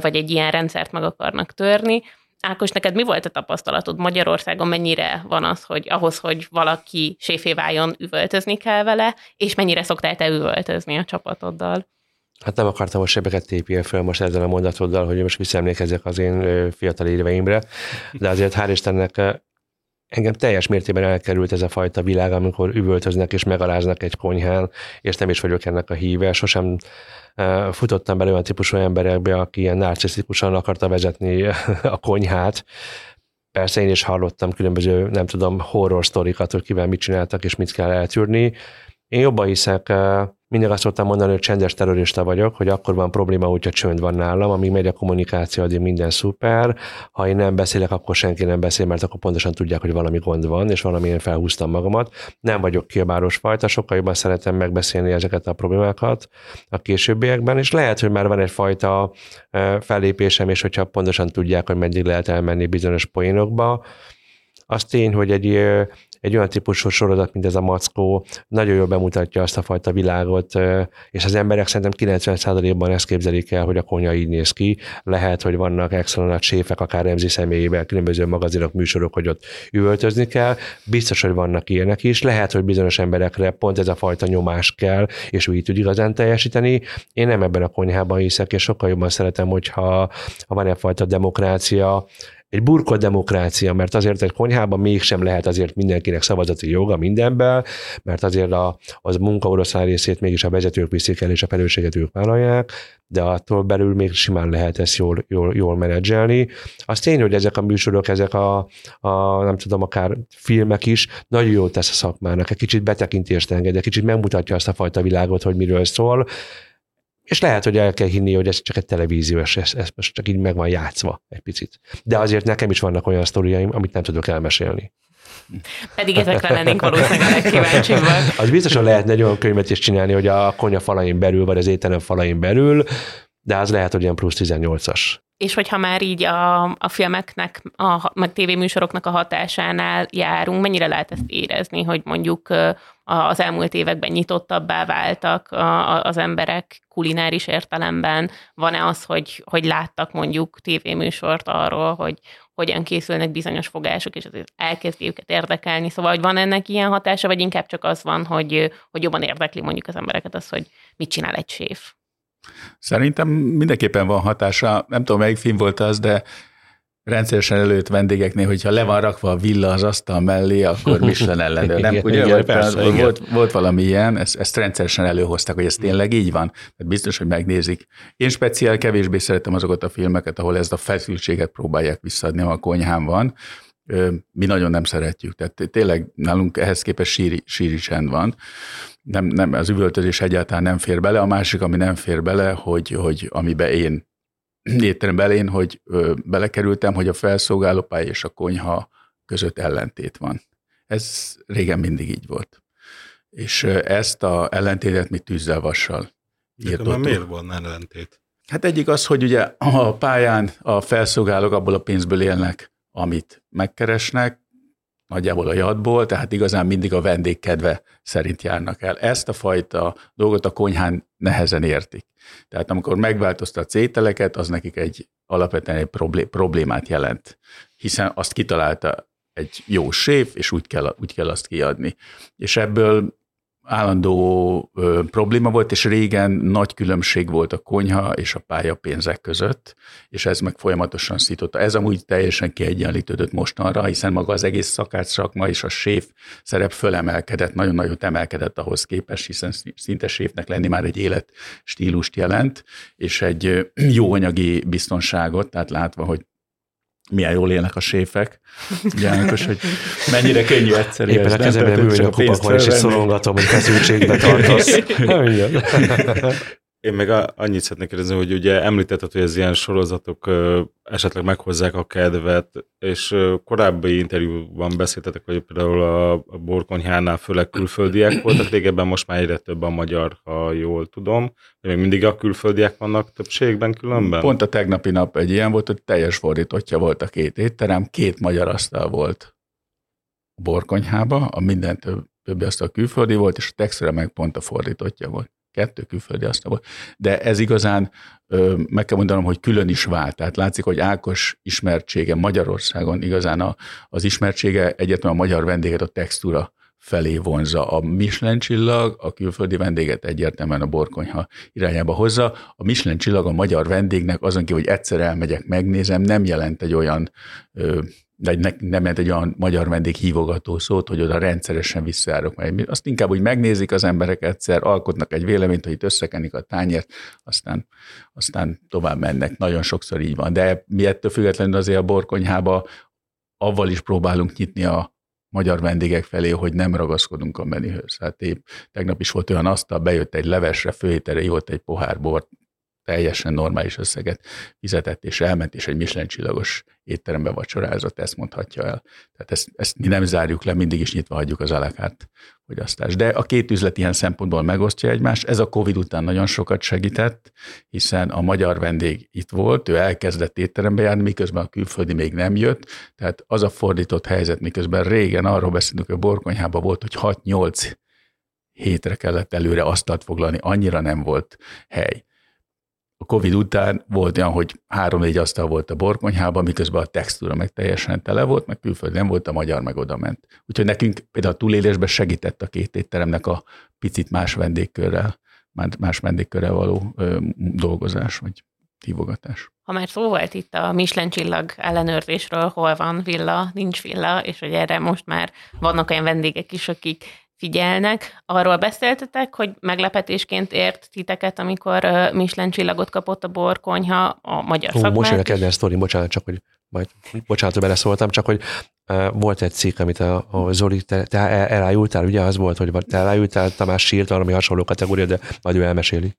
vagy egy ilyen rendszert meg akarnak törni. Ákos, neked mi volt a tapasztalatod Magyarországon? Mennyire van az, hogy ahhoz, hogy valaki séfé váljon, üvöltözni kell vele, és mennyire szoktál te üvöltözni a csapatoddal? Hát nem akartam most sebeket tépjél fel most ezzel a mondatoddal, hogy most visszaemlékezzek az én fiatal éveimre, de azért hál' Istennek engem teljes mértékben elkerült ez a fajta világ, amikor üvöltöznek és megaláznak egy konyhán, és nem is vagyok ennek a híve. Sosem futottam bele olyan típusú emberekbe, aki ilyen narcisztikusan akarta vezetni a konyhát. Persze én is hallottam különböző, nem tudom, horror sztorikat, hogy kivel mit csináltak és mit kell eltűrni. Én jobban hiszek mindig azt szoktam mondani, hogy csendes terrorista vagyok, hogy akkor van probléma, hogyha csönd van nálam, amíg megy a kommunikáció, addig minden szuper. Ha én nem beszélek, akkor senki nem beszél, mert akkor pontosan tudják, hogy valami gond van, és valami én felhúztam magamat. Nem vagyok kiabáros fajta, sokkal jobban szeretem megbeszélni ezeket a problémákat a későbbiekben, és lehet, hogy már van egyfajta fellépésem, és hogyha pontosan tudják, hogy meddig lehet elmenni bizonyos poénokba, az tény, hogy egy egy olyan típusú sorozat, mint ez a Mackó, nagyon jól bemutatja azt a fajta világot, és az emberek szerintem 90%-ban ezt képzelik el, hogy a konya így néz ki. Lehet, hogy vannak nagy séfek, akár Remzi személyében, különböző magazinok, műsorok, hogy ott üvöltözni kell. Biztos, hogy vannak ilyenek is. Lehet, hogy bizonyos emberekre pont ez a fajta nyomás kell, és úgy tud igazán teljesíteni. Én nem ebben a konyhában hiszek, és sokkal jobban szeretem, hogyha ha van egyfajta demokrácia, egy burkolt demokrácia, mert azért egy konyhában mégsem lehet azért mindenkinek szavazati joga mindenben, mert azért a, az munka oroszlán részét mégis a vezetők viszik el, és a felelősséget ők vállalják, de attól belül még simán lehet ezt jól, jól, jól menedzselni. Az tény, hogy ezek a műsorok, ezek a, a, nem tudom, akár filmek is nagyon jót tesz a szakmának, egy kicsit betekintést enged, egy kicsit megmutatja azt a fajta világot, hogy miről szól, és lehet, hogy el kell hinni, hogy ez csak egy televíziós, ez, ez most csak így meg van játszva egy picit. De azért nekem is vannak olyan sztoriaim, amit nem tudok elmesélni. Pedig ezekre lennénk valószínűleg a legkíváncsibbak. Az biztosan lehetne egy olyan könyvet is csinálni, hogy a konya falain belül, vagy az étterem falain belül, de az lehet, hogy ilyen plusz 18-as. És hogyha már így a, a filmeknek, a, meg tévéműsoroknak a hatásánál járunk, mennyire lehet ezt érezni, hogy mondjuk az elmúlt években nyitottabbá váltak az emberek kulináris értelemben? Van-e az, hogy, hogy láttak mondjuk tévéműsort arról, hogy hogyan készülnek bizonyos fogások, és azért elkezdi őket érdekelni. Szóval, hogy van ennek ilyen hatása, vagy inkább csak az van, hogy, hogy jobban érdekli mondjuk az embereket az, hogy mit csinál egy séf? Szerintem mindenképpen van hatása. Nem tudom, melyik film volt az, de rendszeresen előtt vendégeknél, hogyha le van rakva a villa az asztal mellé, akkor Michelin ellenőr. Nem, ugye, igen, persze, igen. Volt, volt valami ilyen, ezt, ezt rendszeresen előhozták, hogy ez tényleg így van. Tehát biztos, hogy megnézik. Én speciál kevésbé szeretem azokat a filmeket, ahol ezt a feszültséget próbálják visszaadni, a konyhán van. Mi nagyon nem szeretjük. Tehát tényleg nálunk ehhez képest síri, síri csend van. Nem, nem, az üvöltözés egyáltalán nem fér bele. A másik, ami nem fér bele, hogy, hogy amiben én étterem elén, hogy ö, belekerültem, hogy a felszolgálópálya és a konyha között ellentét van. Ez régen mindig így volt. És ezt a ellentétet mi tűzzel vassal írtottuk. miért van ellentét? Hát egyik az, hogy ugye a pályán a felszolgálók abból a pénzből élnek, amit megkeresnek, nagyjából a jadból, tehát igazán mindig a vendég kedve szerint járnak el. Ezt a fajta dolgot a konyhán nehezen értik. Tehát amikor megváltoztat ételeket, az nekik egy alapvetően egy problémát jelent, hiszen azt kitalálta egy jó séf, és úgy kell, úgy kell azt kiadni. És ebből állandó ö, probléma volt, és régen nagy különbség volt a konyha és a pálya pénzek között, és ez meg folyamatosan szította. Ez amúgy teljesen kiegyenlítődött mostanra, hiszen maga az egész szakács szakma és a séf szerep fölemelkedett, nagyon nagyot emelkedett ahhoz képest, hiszen szinte séfnek lenni már egy életstílust jelent, és egy jó anyagi biztonságot, tehát látva, hogy milyen jól élnek a séfek. János, hogy mennyire könnyű egyszerű. Éppen a kezemben ülni a kupakban, és szorongatom, hogy feszültségbe tartasz. Én meg annyit szeretnék kérdezni, hogy ugye említetted, hogy ez ilyen sorozatok esetleg meghozzák a kedvet, és korábbi interjúban beszéltetek, hogy például a, borkonyhánál főleg külföldiek voltak, régebben most már egyre több a magyar, ha jól tudom. Még mindig a külföldiek vannak többségben különben? Pont a tegnapi nap egy ilyen volt, hogy teljes fordítottja volt a két étterem, két magyar asztal volt a borkonyhába, a minden több, többi asztal külföldi volt, és a textre meg pont a fordítottja volt kettő külföldi asztal volt. De ez igazán, meg kell mondanom, hogy külön is vált. Tehát látszik, hogy Ákos ismertsége Magyarországon igazán a, az ismertsége egyetlen a magyar vendéget a textúra felé vonza. A Michelin csillag a külföldi vendéget egyértelműen a borkonyha irányába hozza. A Michelin csillag a magyar vendégnek azon ki, hogy egyszer elmegyek, megnézem, nem jelent egy olyan de ne, nem ment egy olyan magyar vendég hívogató szót, hogy oda rendszeresen visszajárok meg. Azt inkább úgy megnézik az emberek egyszer, alkotnak egy véleményt, hogy itt összekenik a tányért, aztán, aztán tovább mennek. Nagyon sokszor így van. De mi ettől függetlenül azért a borkonyhába avval is próbálunk nyitni a magyar vendégek felé, hogy nem ragaszkodunk a menühöz. Hát épp tegnap is volt olyan asztal, bejött egy levesre, főételre, jót egy pohár bort, teljesen normális összeget fizetett, és elment, és egy Michelin csillagos étterembe vacsorázott, ezt mondhatja el. Tehát ezt, ezt mi nem zárjuk le, mindig is nyitva hagyjuk az alakárt fogyasztást. De a két üzlet ilyen szempontból megosztja egymást. Ez a Covid után nagyon sokat segített, hiszen a magyar vendég itt volt, ő elkezdett étterembe járni, miközben a külföldi még nem jött. Tehát az a fordított helyzet, miközben régen arról beszélünk, hogy a borkonyhában volt, hogy 6-8 hétre kellett előre asztalt foglalni, annyira nem volt hely a Covid után volt olyan, hogy három-négy asztal volt a borkonyhában, miközben a textúra meg teljesen tele volt, meg külföld nem volt, a magyar meg oda ment. Úgyhogy nekünk például a túlélésben segített a két étteremnek a picit más vendégkörrel, más vendégkörrel való ö, dolgozás, vagy hívogatás. Ha már szó volt itt a Michelin csillag ellenőrzésről, hol van villa, nincs villa, és hogy erre most már vannak olyan vendégek is, akik figyelnek. Arról beszéltetek, hogy meglepetésként ért titeket, amikor Michelin csillagot kapott a borkonyha a magyar Hú, Most jön a kedvenc sztori, bocsánat, csak hogy majd bocsánat, hogy beleszóltam, csak hogy uh, volt egy cikk, amit a, a Zoli, te, te elájultál, ugye az volt, hogy te elájultál, Tamás sírt valami hasonló kategória, de majd ő elmeséli.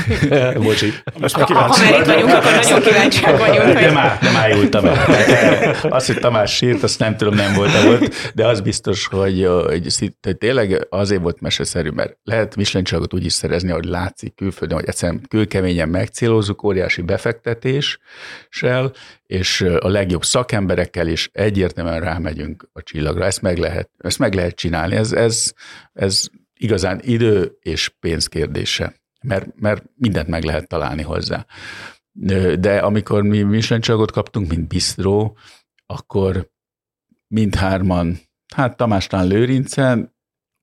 Bocsi. Most már kíváncsi ha, ha már itt vagyunk, akkor nagyon kíváncsiak vagyunk. Hogy... Nem, á, nem ájultam el. Azt, hogy Tamás sírt, azt nem tudom, nem volt volt, de az biztos, hogy, hogy, hogy tényleg azért volt meseszerű, mert lehet Michelin úgy is szerezni, hogy látszik külföldön, hogy egyszerűen külkeményen megcélózzuk, óriási befektetéssel, és a legjobb szakemberekkel is egyértelműen rámegyünk a csillagra. Ezt meg lehet, ezt meg lehet csinálni. Ez, ez, ez igazán idő és pénz kérdése, mert, mert mindent meg lehet találni hozzá. De amikor mi Michelin csillagot kaptunk, mint bistró, akkor mindhárman, hát Tamásnál Lőrincen,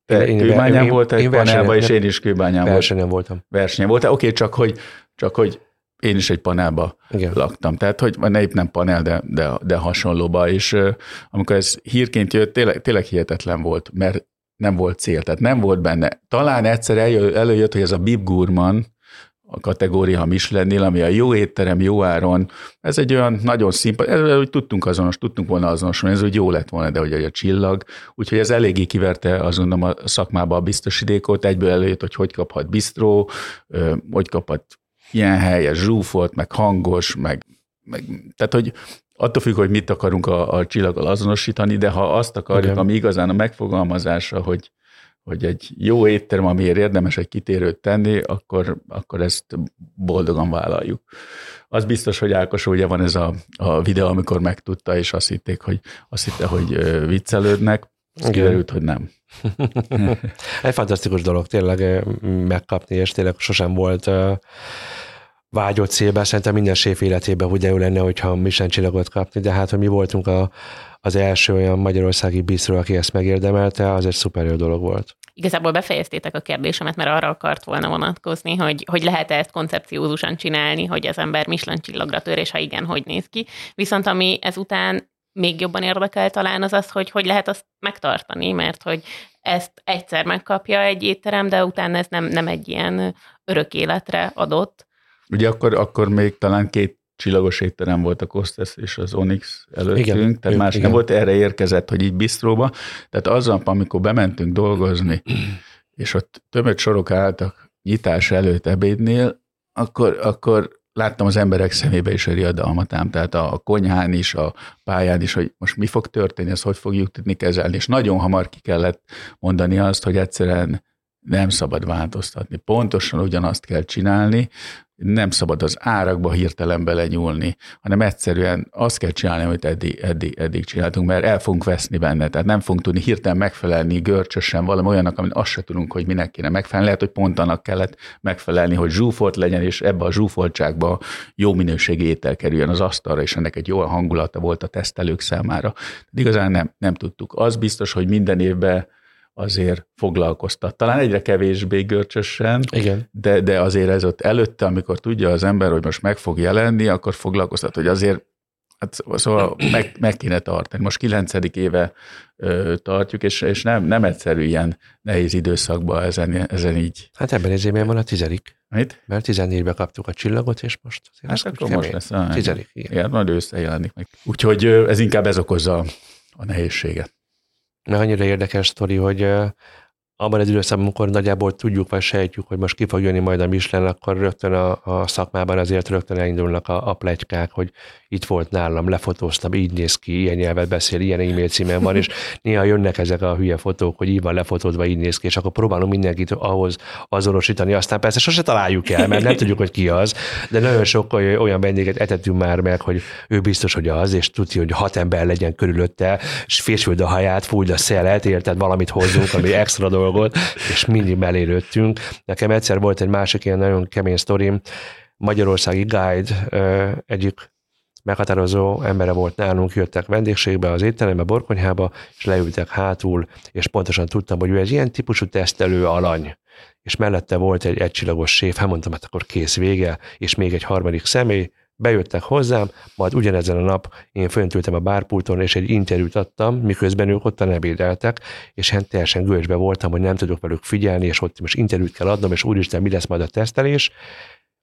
te én, kőbányán én, volt egy panelban, és én is kőbányán versenyen voltam. Versenyen voltam. Oké, okay, csak hogy, csak hogy én is egy panelba Igen. laktam. Tehát, hogy ne épp nem panel, de, de, de hasonlóba. És uh, amikor ez hírként jött, tényleg, tényleg hihetetlen volt, mert nem volt cél, tehát nem volt benne. Talán egyszer eljö, előjött, hogy ez a Bib Gurman, a kategória Michelinnél, ami a jó étterem, jó áron, ez egy olyan nagyon szimpatikus, hogy tudtunk azonos, tudtunk volna azonosulni, ez úgy jó lett volna, de hogy a csillag, úgyhogy ez eléggé kiverte azon a szakmába a biztosítékot, egyből előjött, hogy hogy kaphat bistró, hogy kaphat ilyen helyes, zsúfolt, meg hangos, meg, meg tehát, hogy attól függ, hogy mit akarunk a, a csillaggal azonosítani, de ha azt akarjuk, Igen. ami igazán a megfogalmazása, hogy, hogy egy jó étterem, amiért érdemes egy kitérőt tenni, akkor, akkor ezt boldogan vállaljuk. Az biztos, hogy Ákos ugye van ez a, a videó, amikor megtudta, és azt hitték, hogy azt hitte, hogy viccelődnek. Kiderült, hogy nem. Egy fantasztikus dolog tényleg megkapni, és tényleg sosem volt vágyott célben, szerintem minden séf életében úgy elő lenne, hogyha Michelin csillagot kapni, de hát, hogy mi voltunk a, az első olyan magyarországi bízról, aki ezt megérdemelte, az egy szuper jó dolog volt. Igazából befejeztétek a kérdésemet, mert arra akart volna vonatkozni, hogy, hogy lehet-e ezt koncepciózusan csinálni, hogy az ember Michelin csillagra tör, és ha igen, hogy néz ki. Viszont ami ezután még jobban érdekel talán az az, hogy hogy lehet azt megtartani, mert hogy ezt egyszer megkapja egy étterem, de utána ez nem, nem egy ilyen örök életre adott. Ugye akkor, akkor még talán két csillagos étterem volt a Kostes és az Onyx előttünk, Igen, tehát ők- más igen. nem volt, erre érkezett, hogy így bistróba. Tehát azzal, amikor bementünk dolgozni, és ott tömött sorok álltak nyitás előtt ebédnél, akkor, akkor láttam az emberek szemébe is a riadalmat ám, tehát a konyhán is, a pályán is, hogy most mi fog történni, ezt hogy fogjuk tudni kezelni, és nagyon hamar ki kellett mondani azt, hogy egyszerűen nem szabad változtatni. Pontosan ugyanazt kell csinálni, nem szabad az árakba hirtelen belenyúlni, hanem egyszerűen azt kell csinálni, amit eddig, eddig, eddig csináltunk, mert el fogunk veszni benne, tehát nem fogunk tudni hirtelen megfelelni görcsösen valami olyannak, amit azt se tudunk, hogy minek kéne megfelelni. Lehet, hogy pont annak kellett megfelelni, hogy zsúfolt legyen, és ebbe a zsúfoltságba jó minőségi étel kerüljön az asztalra, és ennek egy jó hangulata volt a tesztelők számára. De igazán nem, nem tudtuk. Az biztos, hogy minden évben azért foglalkoztat. Talán egyre kevésbé görcsösen, Igen. de, de azért ez ott előtte, amikor tudja az ember, hogy most meg fog jelenni, akkor foglalkoztat, hogy azért Hát szóval meg, meg kéne tartani. Most kilencedik éve ö, tartjuk, és, és nem, nem egyszerű ilyen nehéz időszakban ezen, ezen így. Hát ebben az évben van a tizedik, Mit? mert 14-be kaptuk a csillagot, és most azért Hát akkor most lesz. Ah, Tizedik, igen. Igen, majd ősszel jelenik meg. Úgyhogy ö, ez inkább ez okozza a nehézséget. Annyira érdekes sztori, hogy abban az időszakban, amikor nagyjából tudjuk vagy sejtjük, hogy most ki fog jönni majd a Michelin, akkor rögtön a, a szakmában azért rögtön elindulnak a, a plegykák, hogy itt volt nálam, lefotóztam, így néz ki, ilyen nyelvet beszél, ilyen e-mail címen van, és néha jönnek ezek a hülye fotók, hogy így van lefotózva, így néz ki, és akkor próbálunk mindenkit ahhoz azonosítani, aztán persze sose találjuk el, mert nem tudjuk, hogy ki az, de nagyon sok oly- olyan vendéget etettünk már meg, hogy ő biztos, hogy az, és tudja, hogy hat ember legyen körülötte, és fésüld a haját, fújd a szelet, érted, valamit hozzunk, ami extra dolgot, és mindig belélődtünk. Nekem egyszer volt egy másik ilyen nagyon kemény sztorim, Magyarországi Guide egyik meghatározó embere volt nálunk, jöttek vendégségbe az étterembe, borkonyhába, és leültek hátul, és pontosan tudtam, hogy ő egy ilyen típusú tesztelő alany, és mellette volt egy egycsillagos séf, hát mondtam, hát akkor kész vége, és még egy harmadik személy, bejöttek hozzám, majd ugyanezen a nap én föntültem a bárpulton, és egy interjút adtam, miközben ők ottan ebédeltek, és hát teljesen gőzsbe voltam, hogy nem tudok velük figyelni, és ott most interjút kell adnom, és úristen, mi lesz majd a tesztelés,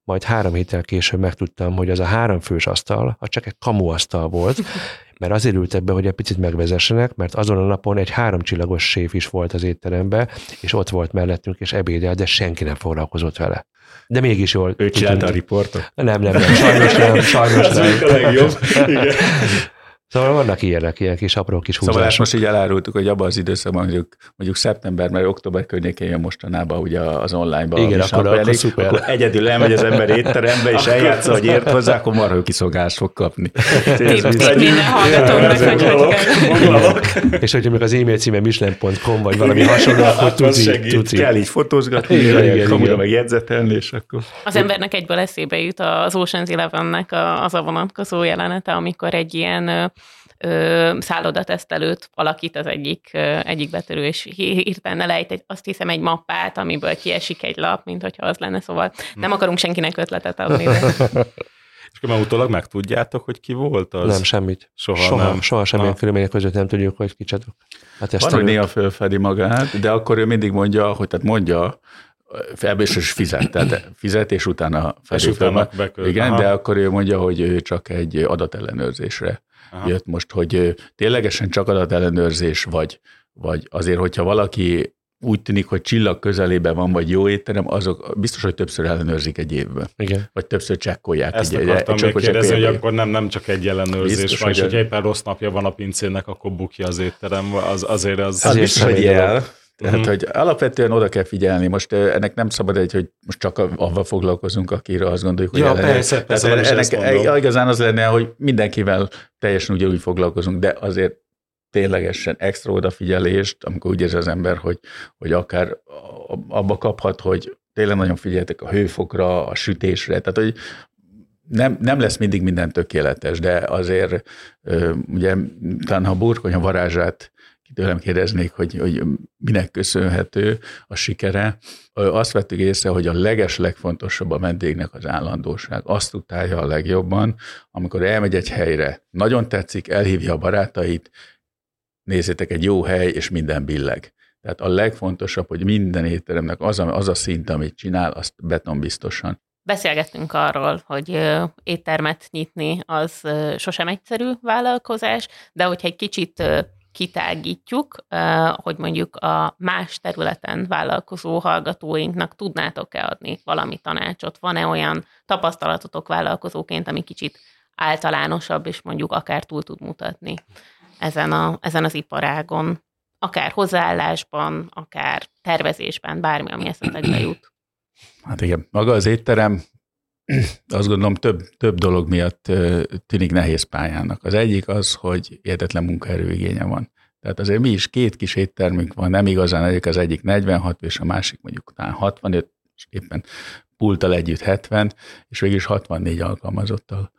majd három héttel később megtudtam, hogy az a három fős asztal, az csak egy kamuasztal volt, mert azért ültek be, hogy egy picit megvezessenek, mert azon a napon egy háromcsillagos séf is volt az étterembe, és ott volt mellettünk, és ebédel, de senki nem foglalkozott vele. De mégis jól. Ő csinálta a riportot? Nem, nem, nem, sajnos nem, sajnos nem. a legjobb. Igen. Szóval vannak ilyenek, ilyen kis apró kis Szóval húzások. most így elárultuk, hogy abban az időszakban mondjuk, mondjuk szeptember, mert október környékén jön mostanában ugye az online-ba. Igen, akkor- akkor Pelé, szuper. akkor egyedül elmegy az ember étterembe, és eljátsza, hogy ért hozzá, akkor marha jó kiszogást fog kapni. Ez Tip, biztos. minden hallgatónak, hogy. És hogyha még az e-mail címe michelin.com, vagy valami hasonló, akkor Hát, tuti, segít. tuti. Kell így fotózgatni, kamura meg jegyzetelni, és akkor... Az embernek egyből eszébe jut az Ocean's Eleven-nek a- az a vonatkozó jelenete, amikor egy ilyen ö, szállodatesztelőt alakít az egyik, ö, egyik betörő, és hi- hirtelen elejt egy, azt hiszem egy mappát, amiből kiesik egy lap, mint hogyha az lenne, szóval nem akarunk senkinek ötletet adni. De... És akkor már utólag megtudjátok, hogy ki volt az? Nem, semmit. Soha, soha, nem. soha semmilyen Na. körülmények között nem tudjuk, hogy kicsatok. Hát Van, hogy néha fölfedi magát, de akkor ő mindig mondja, hogy tehát mondja, felbés és fizet, tehát fizet, és utána bekölt. Igen, Aha. de akkor ő mondja, hogy ő csak egy adatellenőrzésre Aha. jött most, hogy ténylegesen csak adatellenőrzés, vagy, vagy azért, hogyha valaki úgy tűnik, hogy csillag közelében van, vagy jó étterem, azok biztos, hogy többször ellenőrzik egy évben, Igen. vagy többször csekkolják. Ezt egy, akartam még csak- kérdezni, hogy akkor nem, nem csak egy ellenőrzés Biztos, van, és hogy egy- éppen rossz napja van a pincének, akkor bukja az étterem, az, azért az... Azért biztos, hogy jel. Tehát, Mhm. hogy alapvetően oda kell figyelni. Most ennek nem szabad egy, hogy most csak avval foglalkozunk, akire azt gondoljuk, hogy Ja, ellenőr. persze, persze, Tehát ennek mondom. igazán az lenne, hogy mindenkivel teljesen ugyanúgy foglalkozunk, de azért ténylegesen extra odafigyelést, amikor úgy érzi az ember, hogy, hogy akár abba kaphat, hogy tényleg nagyon figyeltek a hőfokra, a sütésre, tehát hogy nem, nem lesz mindig minden tökéletes, de azért ugye talán ha burkonya varázsát tőlem kérdeznék, hogy, hogy minek köszönhető a sikere, azt vettük észre, hogy a leges legfontosabb a vendégnek az állandóság. Azt utálja a legjobban, amikor elmegy egy helyre, nagyon tetszik, elhívja a barátait, nézzétek, egy jó hely, és minden billeg. Tehát a legfontosabb, hogy minden étteremnek az a, az a szint, amit csinál, azt beton biztosan Beszélgettünk arról, hogy éttermet nyitni az sosem egyszerű vállalkozás, de hogyha egy kicsit kitágítjuk, hogy mondjuk a más területen vállalkozó hallgatóinknak tudnátok-e adni valami tanácsot? Van-e olyan tapasztalatotok vállalkozóként, ami kicsit általánosabb, és mondjuk akár túl tud mutatni ezen, a, ezen az iparágon? Akár hozzáállásban, akár tervezésben, bármi, ami eszetekbe jut. Hát igen, maga az étterem azt gondolom több, több dolog miatt tűnik nehéz pályának. Az egyik az, hogy értetlen munkaerőigénye van. Tehát azért mi is két kis éttermünk van, nem igazán egyik, az egyik 46, és a másik mondjuk talán 65, és éppen pulttal együtt 70, és végül is 64 alkalmazottal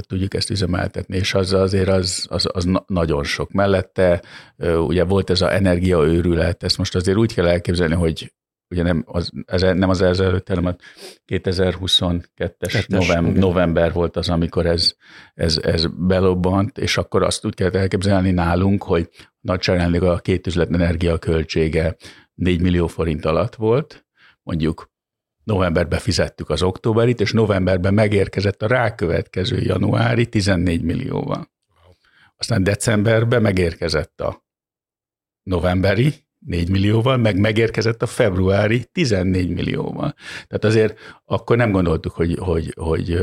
tudjuk ezt üzemeltetni, és az azért az, az, az nagyon sok. Mellette ugye volt ez a energiaőrület, ezt most azért úgy kell elképzelni, hogy ugye nem az, ez, nem az előtt, hanem a 2022-es november, november volt az, amikor ez, ez, ez belobbant, és akkor azt úgy kellett elképzelni nálunk, hogy nagyságrendileg a két üzlet energia költsége 4 millió forint alatt volt, mondjuk novemberben fizettük az októberit, és novemberben megérkezett a rákövetkező januári 14 millióval. Aztán decemberben megérkezett a novemberi, 4 millióval, meg megérkezett a februári 14 millióval. Tehát azért akkor nem gondoltuk, hogy, hogy, hogy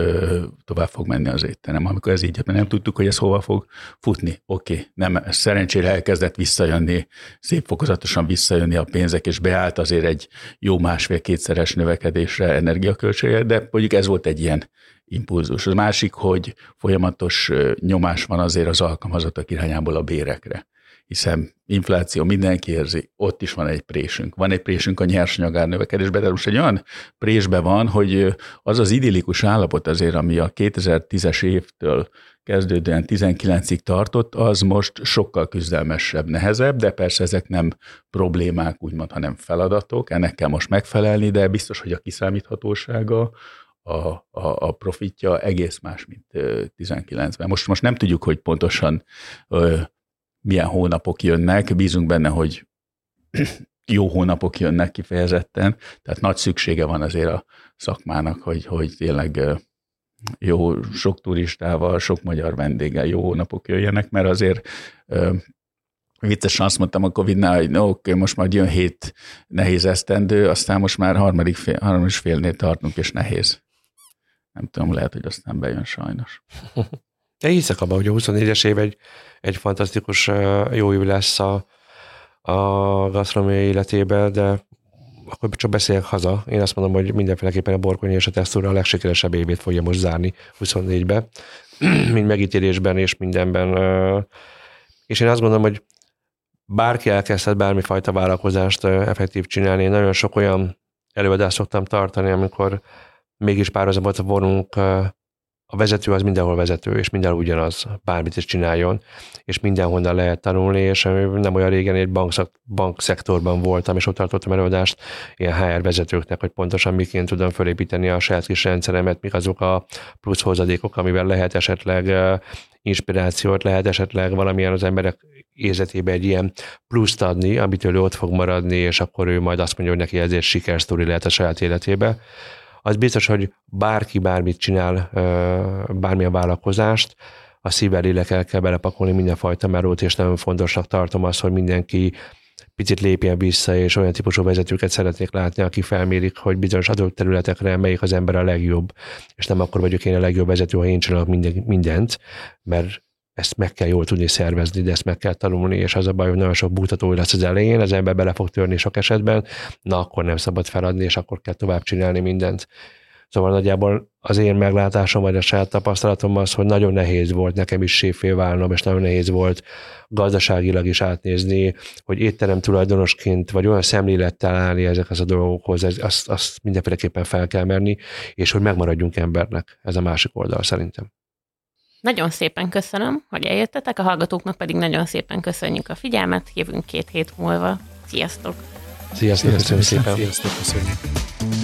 tovább fog menni az étterem. Amikor ez így mert nem tudtuk, hogy ez hova fog futni. Oké, okay, nem, szerencsére elkezdett visszajönni, szép fokozatosan visszajönni a pénzek, és beállt azért egy jó másfél-kétszeres növekedésre energiaköltsége, de mondjuk ez volt egy ilyen impulzus. Az másik, hogy folyamatos nyomás van azért az alkalmazottak irányából a bérekre hiszen infláció mindenki érzi, ott is van egy présünk. Van egy présünk a nyersanyagár növekedésben, de most egy olyan présbe van, hogy az az idillikus állapot azért, ami a 2010-es évtől kezdődően 19-ig tartott, az most sokkal küzdelmesebb, nehezebb, de persze ezek nem problémák, úgymond, hanem feladatok, ennek kell most megfelelni, de biztos, hogy a kiszámíthatósága, a, a, a profitja egész más, mint 19-ben. Most, most nem tudjuk, hogy pontosan milyen hónapok jönnek, bízunk benne, hogy jó hónapok jönnek kifejezetten, tehát nagy szüksége van azért a szakmának, hogy, hogy tényleg jó sok turistával, sok magyar vendéggel jó hónapok jöjjenek, mert azért viccesen azt mondtam a Covid-nál, hogy no, oké, most majd jön hét nehéz esztendő, aztán most már harmadik fél, harmadik félnél tartunk, és nehéz. Nem tudom, lehet, hogy aztán bejön sajnos. Én hiszek abban, hogy a 24-es év egy, egy fantasztikus jó év lesz a, a gasztronómiai életében, de akkor csak beszéljek haza. Én azt mondom, hogy mindenféleképpen a Borkonyi és a Tesztúra a legsikeresebb évét fogja most zárni 24-be, mind megítélésben és mindenben. És én azt gondolom, hogy bárki elkezdhet bármifajta vállalkozást effektív csinálni. Én nagyon sok olyan előadást szoktam tartani, amikor mégis párhuzamot vonunk a vezető az mindenhol vezető, és mindenhol ugyanaz, bármit is csináljon, és mindenhonnan lehet tanulni, és nem olyan régen egy bankszak, bankszektorban voltam, és ott tartottam előadást ilyen HR vezetőknek, hogy pontosan miként tudom fölépíteni a saját kis rendszeremet, mik azok a plusz hozadékok, amivel lehet esetleg inspirációt, lehet esetleg valamilyen az emberek érzetébe egy ilyen pluszt adni, amitől ő ott fog maradni, és akkor ő majd azt mondja, hogy neki ez egy sikersztori lehet a saját életébe az biztos, hogy bárki bármit csinál, bármilyen vállalkozást, a szívvel lélekkel kell belepakolni mindenfajta melót, és nagyon fontosnak tartom azt, hogy mindenki picit lépjen vissza, és olyan típusú vezetőket szeretnék látni, aki felmérik, hogy bizonyos adott területekre melyik az ember a legjobb, és nem akkor vagyok én a legjobb vezető, ha én csinálok mindent, mert ezt meg kell jól tudni szervezni, de ezt meg kell tanulni, és az a baj, hogy nagyon sok bújtató lesz az elején, az ember bele fog törni sok esetben, na akkor nem szabad feladni, és akkor kell tovább csinálni mindent. Szóval nagyjából az én meglátásom, vagy a saját tapasztalatom az, hogy nagyon nehéz volt nekem is séfé válnom, és nagyon nehéz volt gazdaságilag is átnézni, hogy étterem tulajdonosként, vagy olyan szemlélettel állni ezekhez a dolgokhoz, ez, azt, azt mindenféleképpen fel kell merni, és hogy megmaradjunk embernek. Ez a másik oldal szerintem. Nagyon szépen köszönöm, hogy eljöttetek, a hallgatóknak pedig nagyon szépen köszönjük a figyelmet, jövünk két hét múlva. Sziasztok! Sziasztok, Sziasztok köszönöm szépen! Sziasztok, köszönjük!